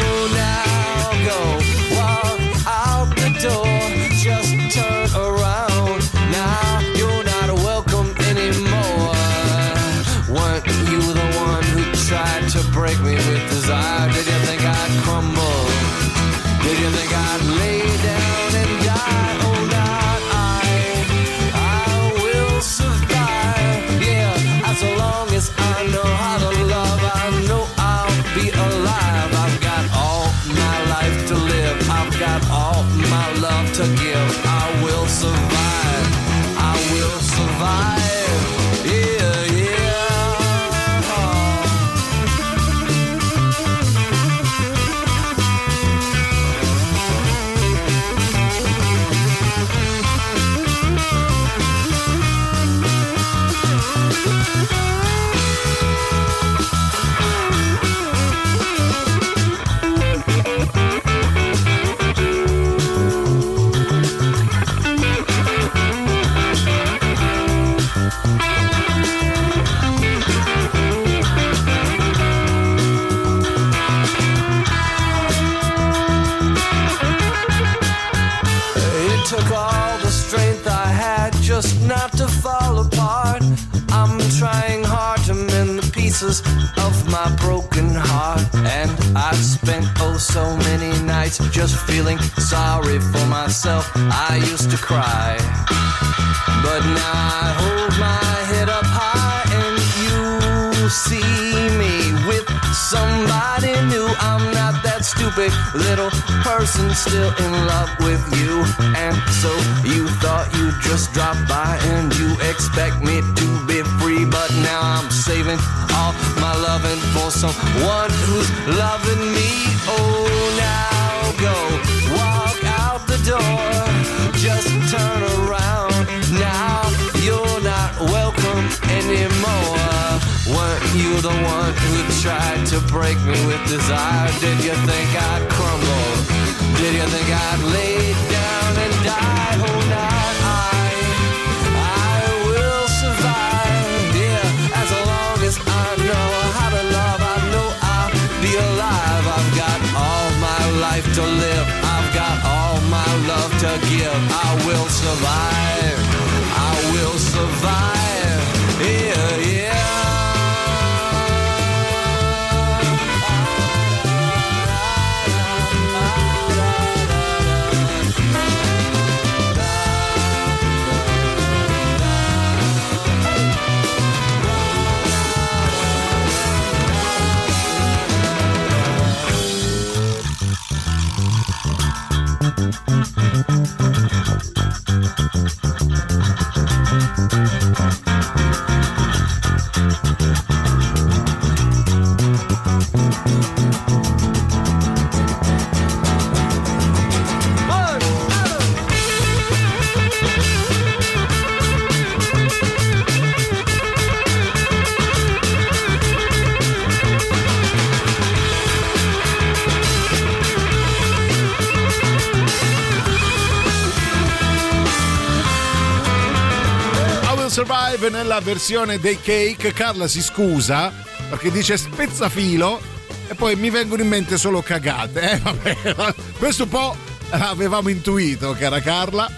pieces of my broken heart. And I've spent oh so many nights just feeling sorry for myself. I used to cry. But now I hold my head up high and you see me with somebody new. I'm stupid little person still in love with you. And so you thought you'd just drop by and you expect me to be free. But now I'm saving all my loving for someone who's loving me. Oh, now go you the one who tried to break me with desire? Did you think I'd crumble? Did you think I'd leave? Survive nella versione dei Cake. Carla si scusa perché dice spezzafilo e poi mi vengono in mente solo cagate. Eh, vabbè, questo un po' l'avevamo intuito, cara Carla.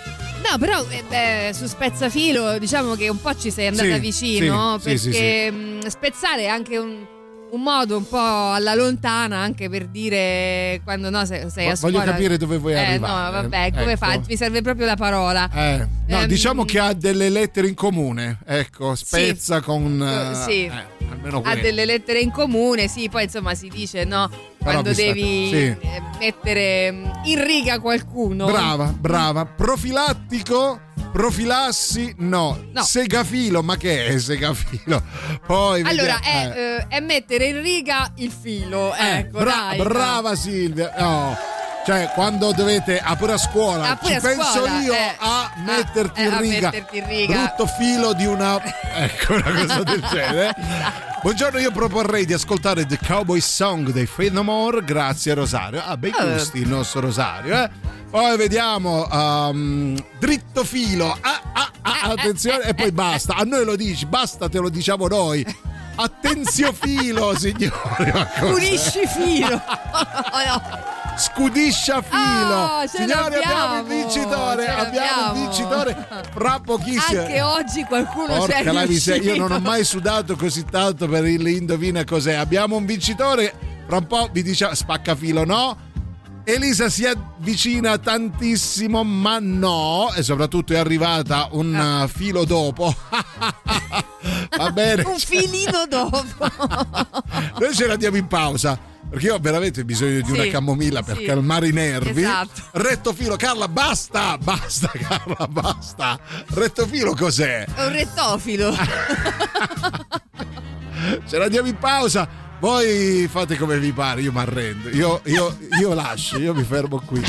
No, però eh, su spezzafilo diciamo che un po' ci sei andata Sì, vicino sì, sì, perché mh, spezzare è anche un, un modo un po' alla lontana anche per dire quando no sei, sei a Voglio scuola. capire dove vuoi eh, arrivare. No, vabbè, come Ecco. fa? Mi serve proprio la parola. Eh, no, Ehm, diciamo che ha delle lettere in comune. Ecco, spezza con. Eh, eh, sì. eh, almeno ha delle lettere in comune, sì, poi insomma si dice no, quando devi sì. eh, mettere mm, in riga qualcuno. Brava, brava. Profilattico? Profilassi? No. No. Segafilo, ma che è segafilo? Poi Allora, è, eh, è mettere in riga il filo. Eh, ecco, bra- brava Silvia. No. Cioè, quando dovete, ah, pure a scuola, Ah, pure ci a penso scuola, io eh. a metterti, eh, in a riga, metterti in riga. brutto filo di una. Ecco, una cosa del genere. Buongiorno, io proporrei di ascoltare The Cowboy Song dei Fade No More, grazie a Rosario. Ah, bei Eh. gusti il nostro Rosario, eh. Poi vediamo um, dritto filo. Ah, ah, ah, attenzione, e poi basta. A noi lo dici, basta, te lo diciamo noi. Attenzio filo, cos'è? Pulisci filo. Scudiscia filo. Ah, ce Signori, abbiamo il vincitore. Abbiamo il vincitore fra pochissimo. Anche oggi qualcuno c'è Porca la miseria, io non ho mai sudato così tanto per il indovina cos'è. Abbiamo un vincitore, fra un po' vi diciamo spaccafilo no. Elisa si avvicina tantissimo, ma no, e soprattutto è arrivata un Ah. filo dopo. Va bene. Un filino dopo. Noi ce ne andiamo in pausa. Perché io ho veramente bisogno di Sì, una camomilla per sì. calmare i nervi. Esatto. Retto filo, Carla, basta! Basta, Carla, basta! Retto filo cos'è? È un rettofilo. Ce ne andiamo in pausa. Voi fate come vi pare, io mi arrendo. Io, io, io lascio, io mi fermo qui.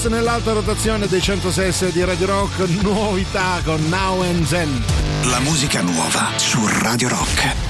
Beatles nell'alta rotazione dei 106 di Radio Rock, novità con Now and Then. La musica nuova su Radio Rock.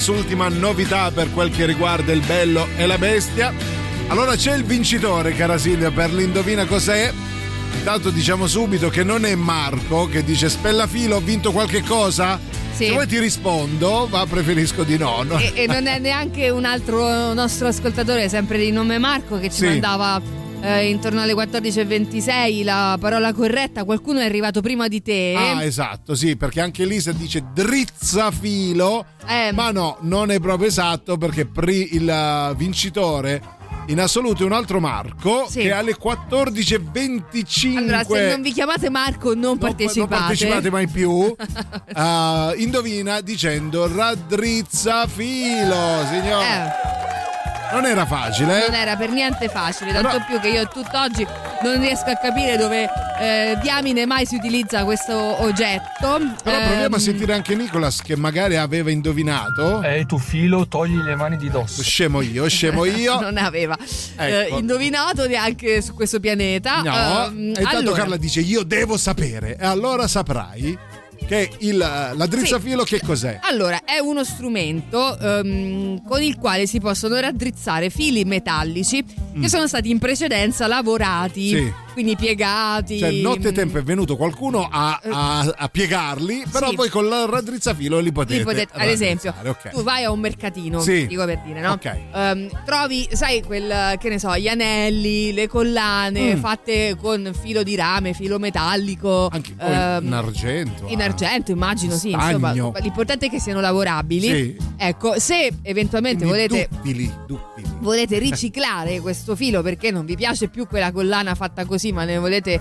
Beatles, ultima novità per quel che riguarda il bello e la bestia. Allora c'è il vincitore, cara Silvia, per l'indovina cos'è. Intanto diciamo subito che non è Marco che dice Spellafilo, ho vinto qualche cosa? Sì. Se vuoi ti rispondo, ma preferisco di no. no? E, e non è neanche un altro nostro ascoltatore, sempre di nome Marco, che ci Sì. mandava eh, intorno alle 14.26 la parola corretta. Qualcuno è arrivato prima di te. Ah, esatto, sì, perché anche Lisa dice drizzafilo, Eh. ma no, non è proprio esatto perché pri- il eh, vincitore in assoluto è un altro Marco Sì. che alle 14.25 Allora, se non vi chiamate Marco, non, partecipate. non partecipate mai più uh, indovina dicendo raddrizzafilo signore Eh. Non era facile. Non era per niente facile, tanto più che io tutt'oggi non riesco a capire dove eh, diamine mai si utilizza questo oggetto. Però proviamo a sentire anche Nicolas che magari aveva indovinato. Eh, tu filo, togli le mani di dosso. Scemo io, scemo io. non aveva eh, Ecco. indovinato neanche su questo pianeta. No, Ehm, e intanto allora, Carla dice io devo sapere e allora saprai che il, la drizzafilo che cos'è? Allora, è uno strumento ehm, con il quale si possono raddrizzare fili metallici che sono stati in precedenza lavorati, Mm. Sì. Quindi piegati. Cioè, nottetempo è venuto qualcuno a, a- a piegarli, però Sì. voi con la raddrizzafilo li potete. Li potete- ad esempio, raddrizzare, ok. tu vai a un mercatino, Sì. dico per dire, no? Ok. Ehm, trovi, sai, quel che ne so, gli anelli, le collane Mm. fatte con filo di rame, filo metallico. Anche in argento. In argento, immagino, sì. Insomma, l'importante è che siano lavorabili. Sì. Ecco, se eventualmente Quindi volete. duttili, duttili. Volete riciclare questo filo perché non vi piace più quella collana fatta così, ma ne volete.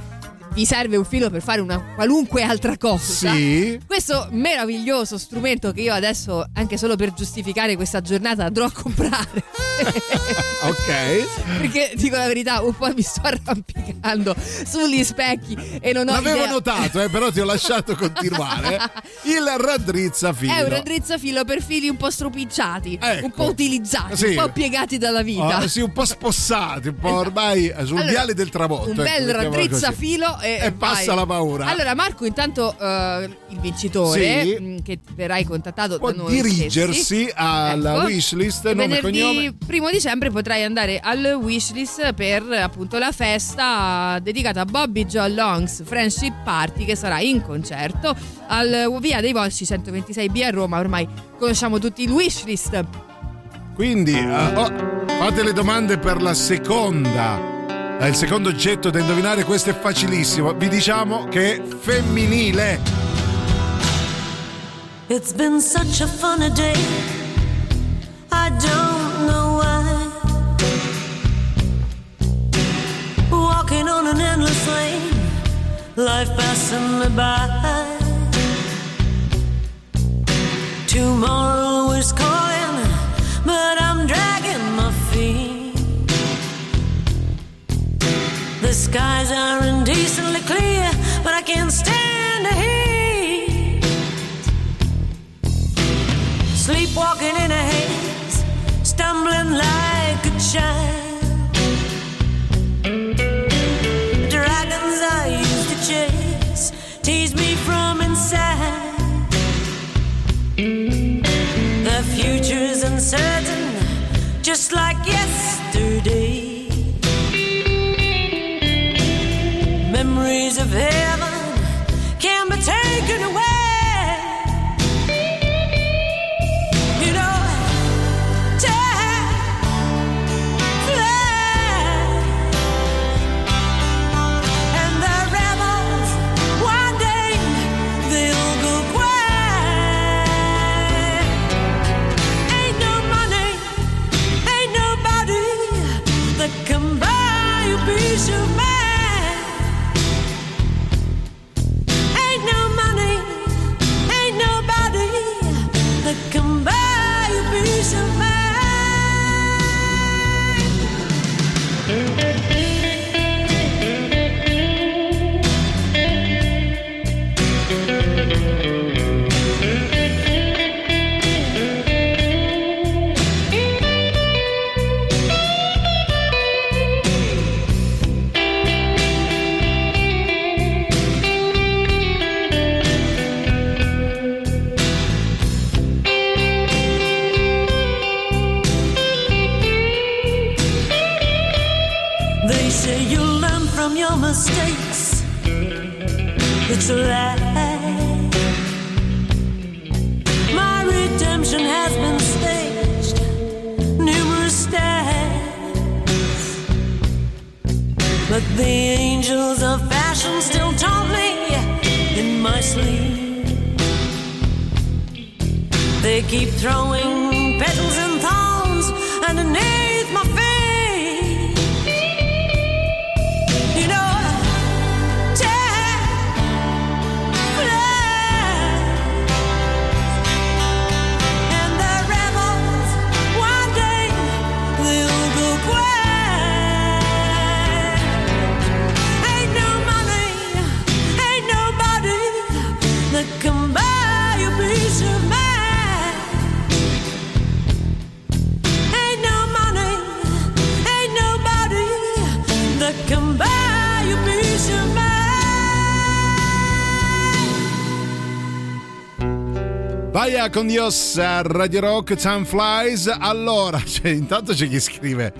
Vi serve un filo per fare una qualunque altra cosa. Sì. Questo meraviglioso strumento che io adesso, anche solo per giustificare questa giornata, andrò a comprare. ok. Perché dico la verità, un po' mi sto arrampicando sugli specchi e non ho L'avevo idea. notato, eh, però ti ho lasciato continuare. Il raddrizzafilo. È un raddrizzafilo per fili un po' stropicciati, un po' utilizzati, Sì. un po' piegati dalla vita. Ah, sì, un po' spossati, un po' ormai eh, sul Allora, viale del tramonto. Un ecco, bel così. raddrizzafilo e, E passa vai. la paura. Allora, Marco, intanto eh, il vincitore, Sì. mh, che verrai contattato Può da noi dirigersi stessi, alla ecco, wishlist, nome e cognome. primo dicembre potrai andare al wishlist per appunto la festa dedicata a Bobby Joe Long's Friendship Party che sarà in concerto al Via dei Volsci 126B a Roma. Ormai conosciamo tutti il wishlist. Quindi eh, oh, fate le domande per la seconda. Eh, il secondo oggetto da indovinare, questo è facilissimo. Vi diciamo che è femminile. It's been such a funny day. I don't know why. Walking on an endless lane, life passing me by. Tomorrow is calling, The skies are indecently clear, but I can't stand the heat. Sleepwalking in a haze, stumbling like a child. Dragons I used to chase tease me from inside. The future's uncertain, just like yesterday. Of heaven can be taken away. Con Dios a Radio Rock Time Flies. Allora, cioè, intanto c'è chi scrive.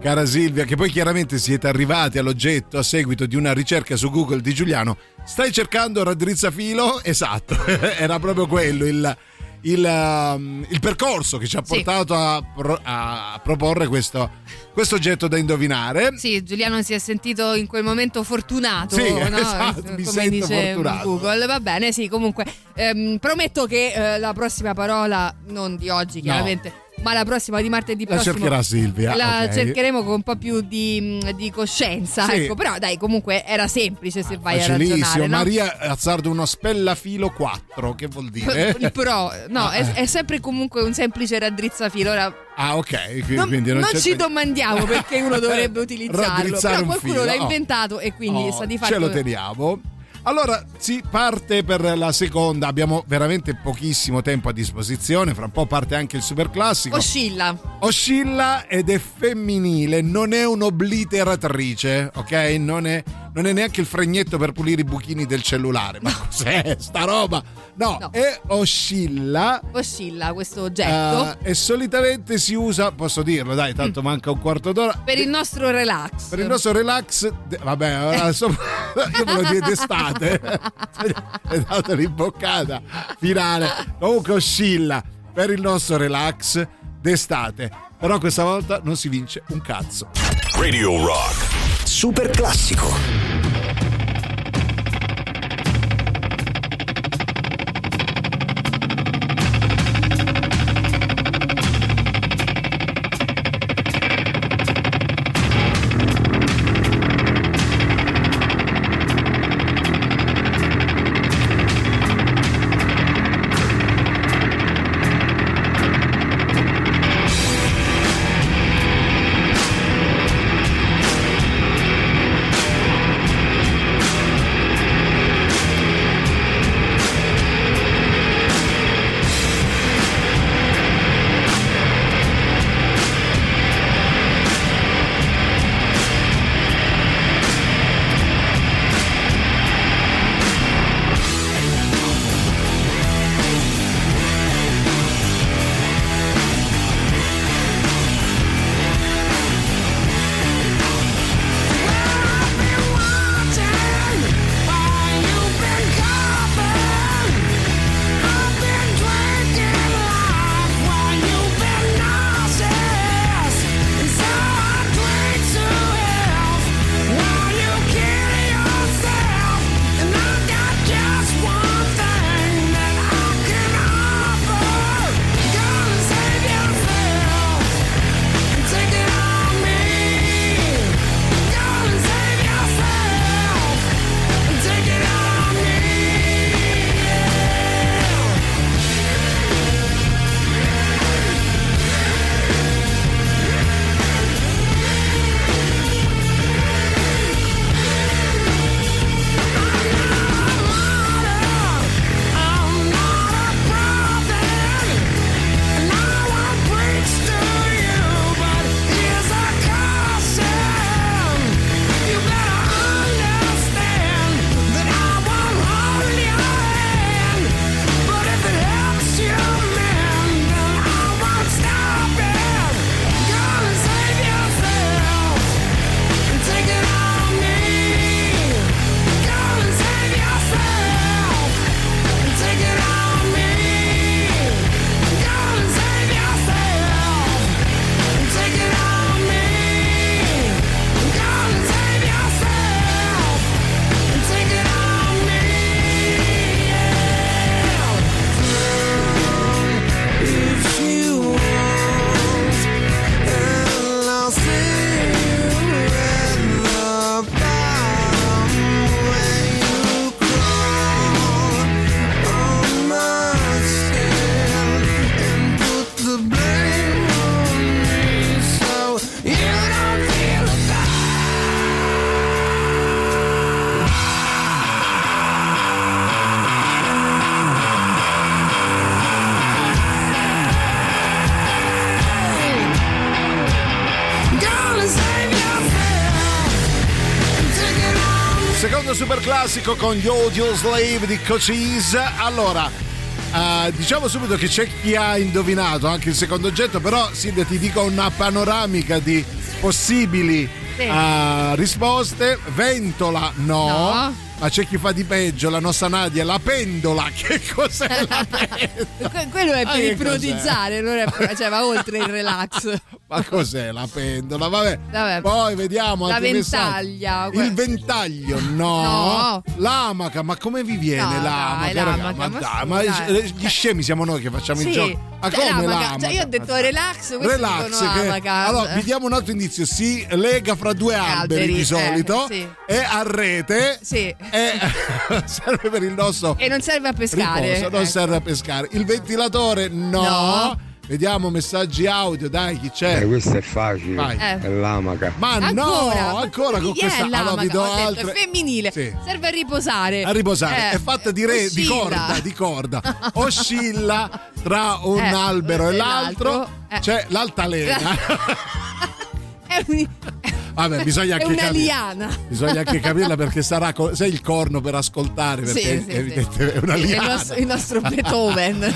Cara Silvia, che poi chiaramente siete arrivati all'oggetto a seguito di una ricerca su Google di Giuliano. Stai cercando raddrizzafilo? Esatto, era proprio quello il, il, um, il percorso che ci ha Sì. portato a, pro- a proporre questo, questo oggetto da indovinare. Sì, Giuliano si è sentito in quel momento fortunato, Sì, no? esatto, mi come sento dice fortunato. Google. Va bene, sì, comunque ehm, prometto che eh, la prossima parola, non di oggi chiaramente, ma la prossima di martedì La prossimo cercherà Silvia. la ok. cercheremo con un po' più di, mh, di coscienza, Sì. ecco, però dai, comunque era semplice se vai a ragionare, no? Maria azzardo uno spellafilo 4, che vuol dire? Il pro, no, Ah, è, eh. è sempre comunque un semplice raddrizzafilo. Ora, Ah, ok. non, quindi non, non ci domandiamo perché uno dovrebbe utilizzarlo. Però un qualcuno filo, l'ha oh. inventato e quindi Oh, sta di fatto. Ce lo teniamo. Allora si parte per la seconda, abbiamo veramente pochissimo tempo a disposizione, fra un po' parte anche il super classico. Oscilla. Oscilla ed è femminile, non è un'obliteratrice, ok? Non è, non è neanche il fregnetto per pulire i buchini del cellulare. Ma cos'è sta roba? No, No. è oscilla. Oscilla questo oggetto eh, e solitamente si usa, posso dirlo, dai, tanto manca un quarto d'ora. per il nostro relax. Per il nostro relax, vabbè, adesso io ve lo dico d'estate, è data l'imboccata finale. Comunque oscilla per il nostro relax d'estate. Però questa volta non si vince un cazzo. Radio Rock. Super classico. Classico con gli Audio Slave di Cochise. Allora, eh, diciamo subito che c'è chi ha indovinato anche il secondo oggetto, però Silvia ti dico una panoramica di possibili Sì. eh, risposte. Ventola no. No. Ma c'è chi fa di peggio, la nostra Nadia, la pendola, che cos'è la Que- quello è Ah, per che ipnotizzare, non è cioè va oltre il relax. Ma cos'è la pendola? Vabbè. Vabbè. Poi vediamo La altri messaggi. ventaglia. Il ventaglio, no. No. L'amaca, ma come vi viene No, l'amaca? dai, l'amaca, ma ma dai, ma dai. gli scemi siamo noi che facciamo Sì. il gioco. Ma Cioè, come l'amaca, l'amaca? cioè, io ho detto relax, Relax, che- allora vi diamo un altro indizio. Si lega fra due alberi, alberi, di eh, solito sì. e a rete Sì. e serve per il nostro E non serve a pescare. riposo, non ecco. serve a pescare. Il ventilatore no. No. Vediamo messaggi audio, dai, chi c'è? Eh, questo è facile, Vai. è l'amaca. Ma Ancora, no, ancora con chi è questa allora l'amaca? vi do Ho detto, altre. è femminile, Sì. serve a riposare. A riposare, Eh, è fatta di, re, di corda, di corda. Oscilla tra un Eh, albero e l'altro. l'altro, eh. C'è l'altalena. È, un- Vabbè, bisogna è anche liana. Bisogna anche capirla perché sarà co- sei il corno per ascoltare perché Sì, è sì, sì. evidente- è una Sì, il liana. nostro, il nostro Beethoven.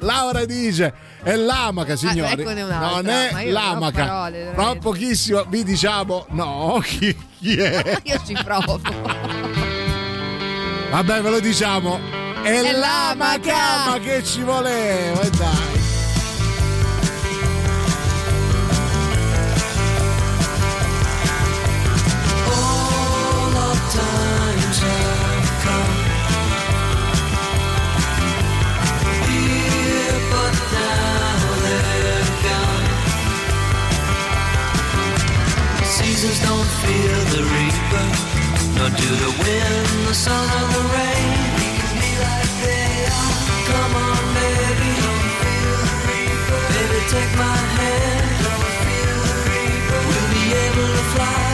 Laura dice è l'amaca signori eccone un'altra, non è l'amaca parole, veramente. pochissimo vi diciamo no chi, chi è Io ci provo. vabbè ve lo diciamo è, È l'amaca l'amaca. ma che ci voleva e dai Seasons don't fear the reaper, nor do the wind, the sun, or the rain. We can be like they are. Come on, baby, don't feel the reaper. Baby, take my hand. Don't feel the reaper. We'll be able to fly.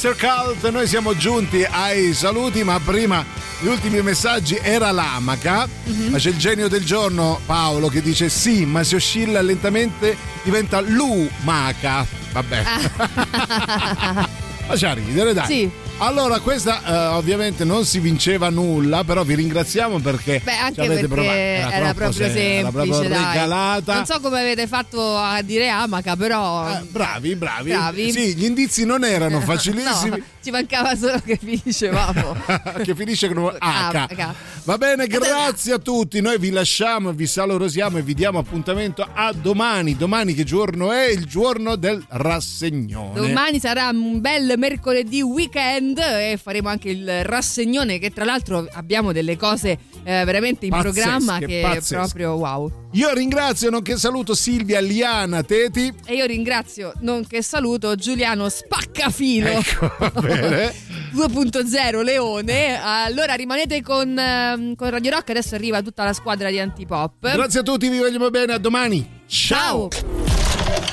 Oyster Cult, noi siamo giunti ai saluti, ma prima gli ultimi messaggi era l'amaca, Mhm. ma c'è il genio del giorno Paolo che dice sì, ma se oscilla lentamente diventa lumaca. Vabbè. Faccia ridere, dai. Sì. Allora, questa eh, ovviamente non si vinceva nulla, però vi ringraziamo perché Beh, ci anche avete perché provato. era, troppo proprio se- semplice, era proprio regalata. Non so come avete fatto a dire amaca, però. Eh, bravi, bravi. Bravi. Sì, gli indizi non erano facilissimi. No, ci mancava solo che vi dicevamo. che finisce con H. Amaca. Va bene, grazie a tutti. Noi vi lasciamo, vi salorosiamo e vi diamo appuntamento a domani. Domani che giorno è? Il giorno del rassegnone. Domani sarà un bel mercoledì weekend e faremo anche il rassegnone che tra l'altro abbiamo delle cose eh, veramente in Pazzesche, programma che pazzesche. è proprio wow. Io ringrazio, nonché saluto Silvia, Liana, Teti. E io ringrazio, nonché saluto Giuliano Spaccafilo Ecco, va bene. 2.0 Leone. Allora rimanete con, ehm, con Radio Rock, adesso arriva tutta la squadra di Antipop. Grazie a tutti, vi vogliamo bene, a domani. Ciao.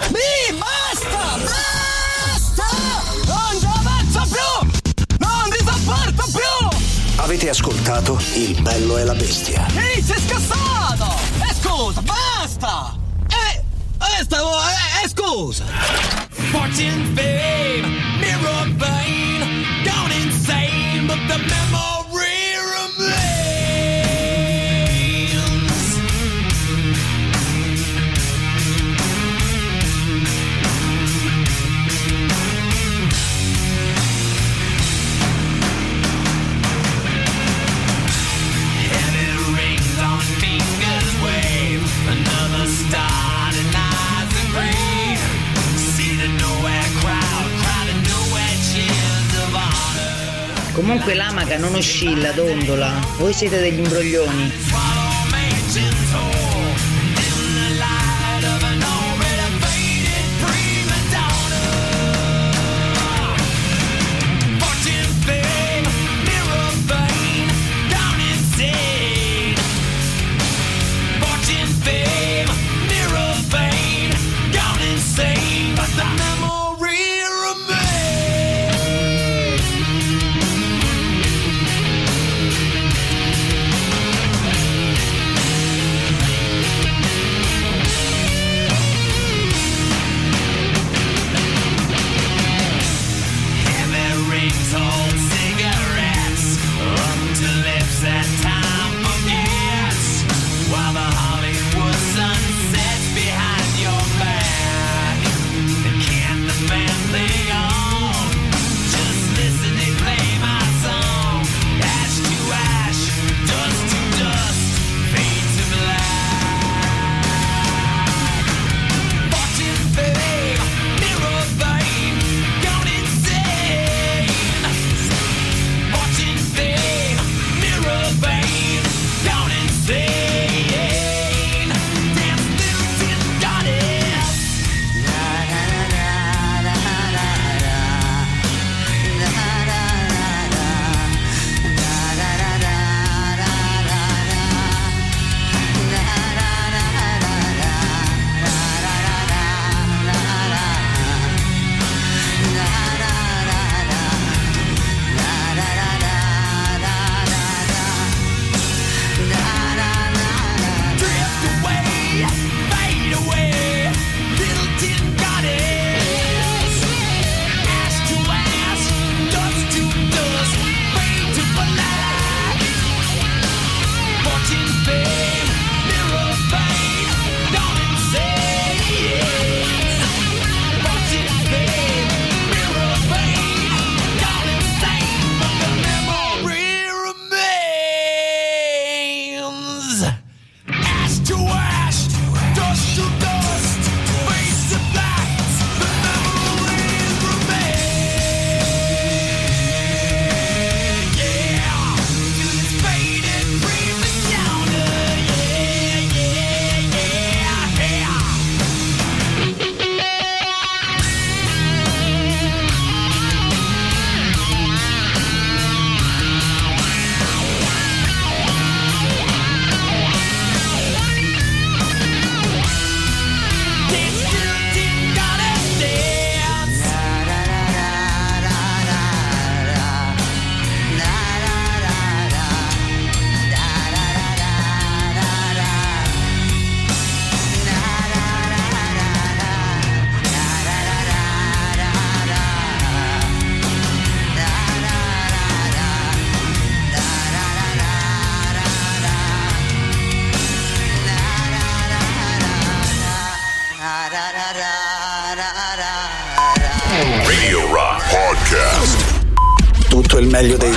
Mi basta! Basta! Avete ascoltato Il bello e la bestia. Ehi, sei scassato! E scusa, basta! Eh, eh, stavo, eh, eh, scusa! Fortune, fame, mirror vein, gone insane, but the Comunque l'amaca non oscilla, dondola. Voi siete degli imbroglioni.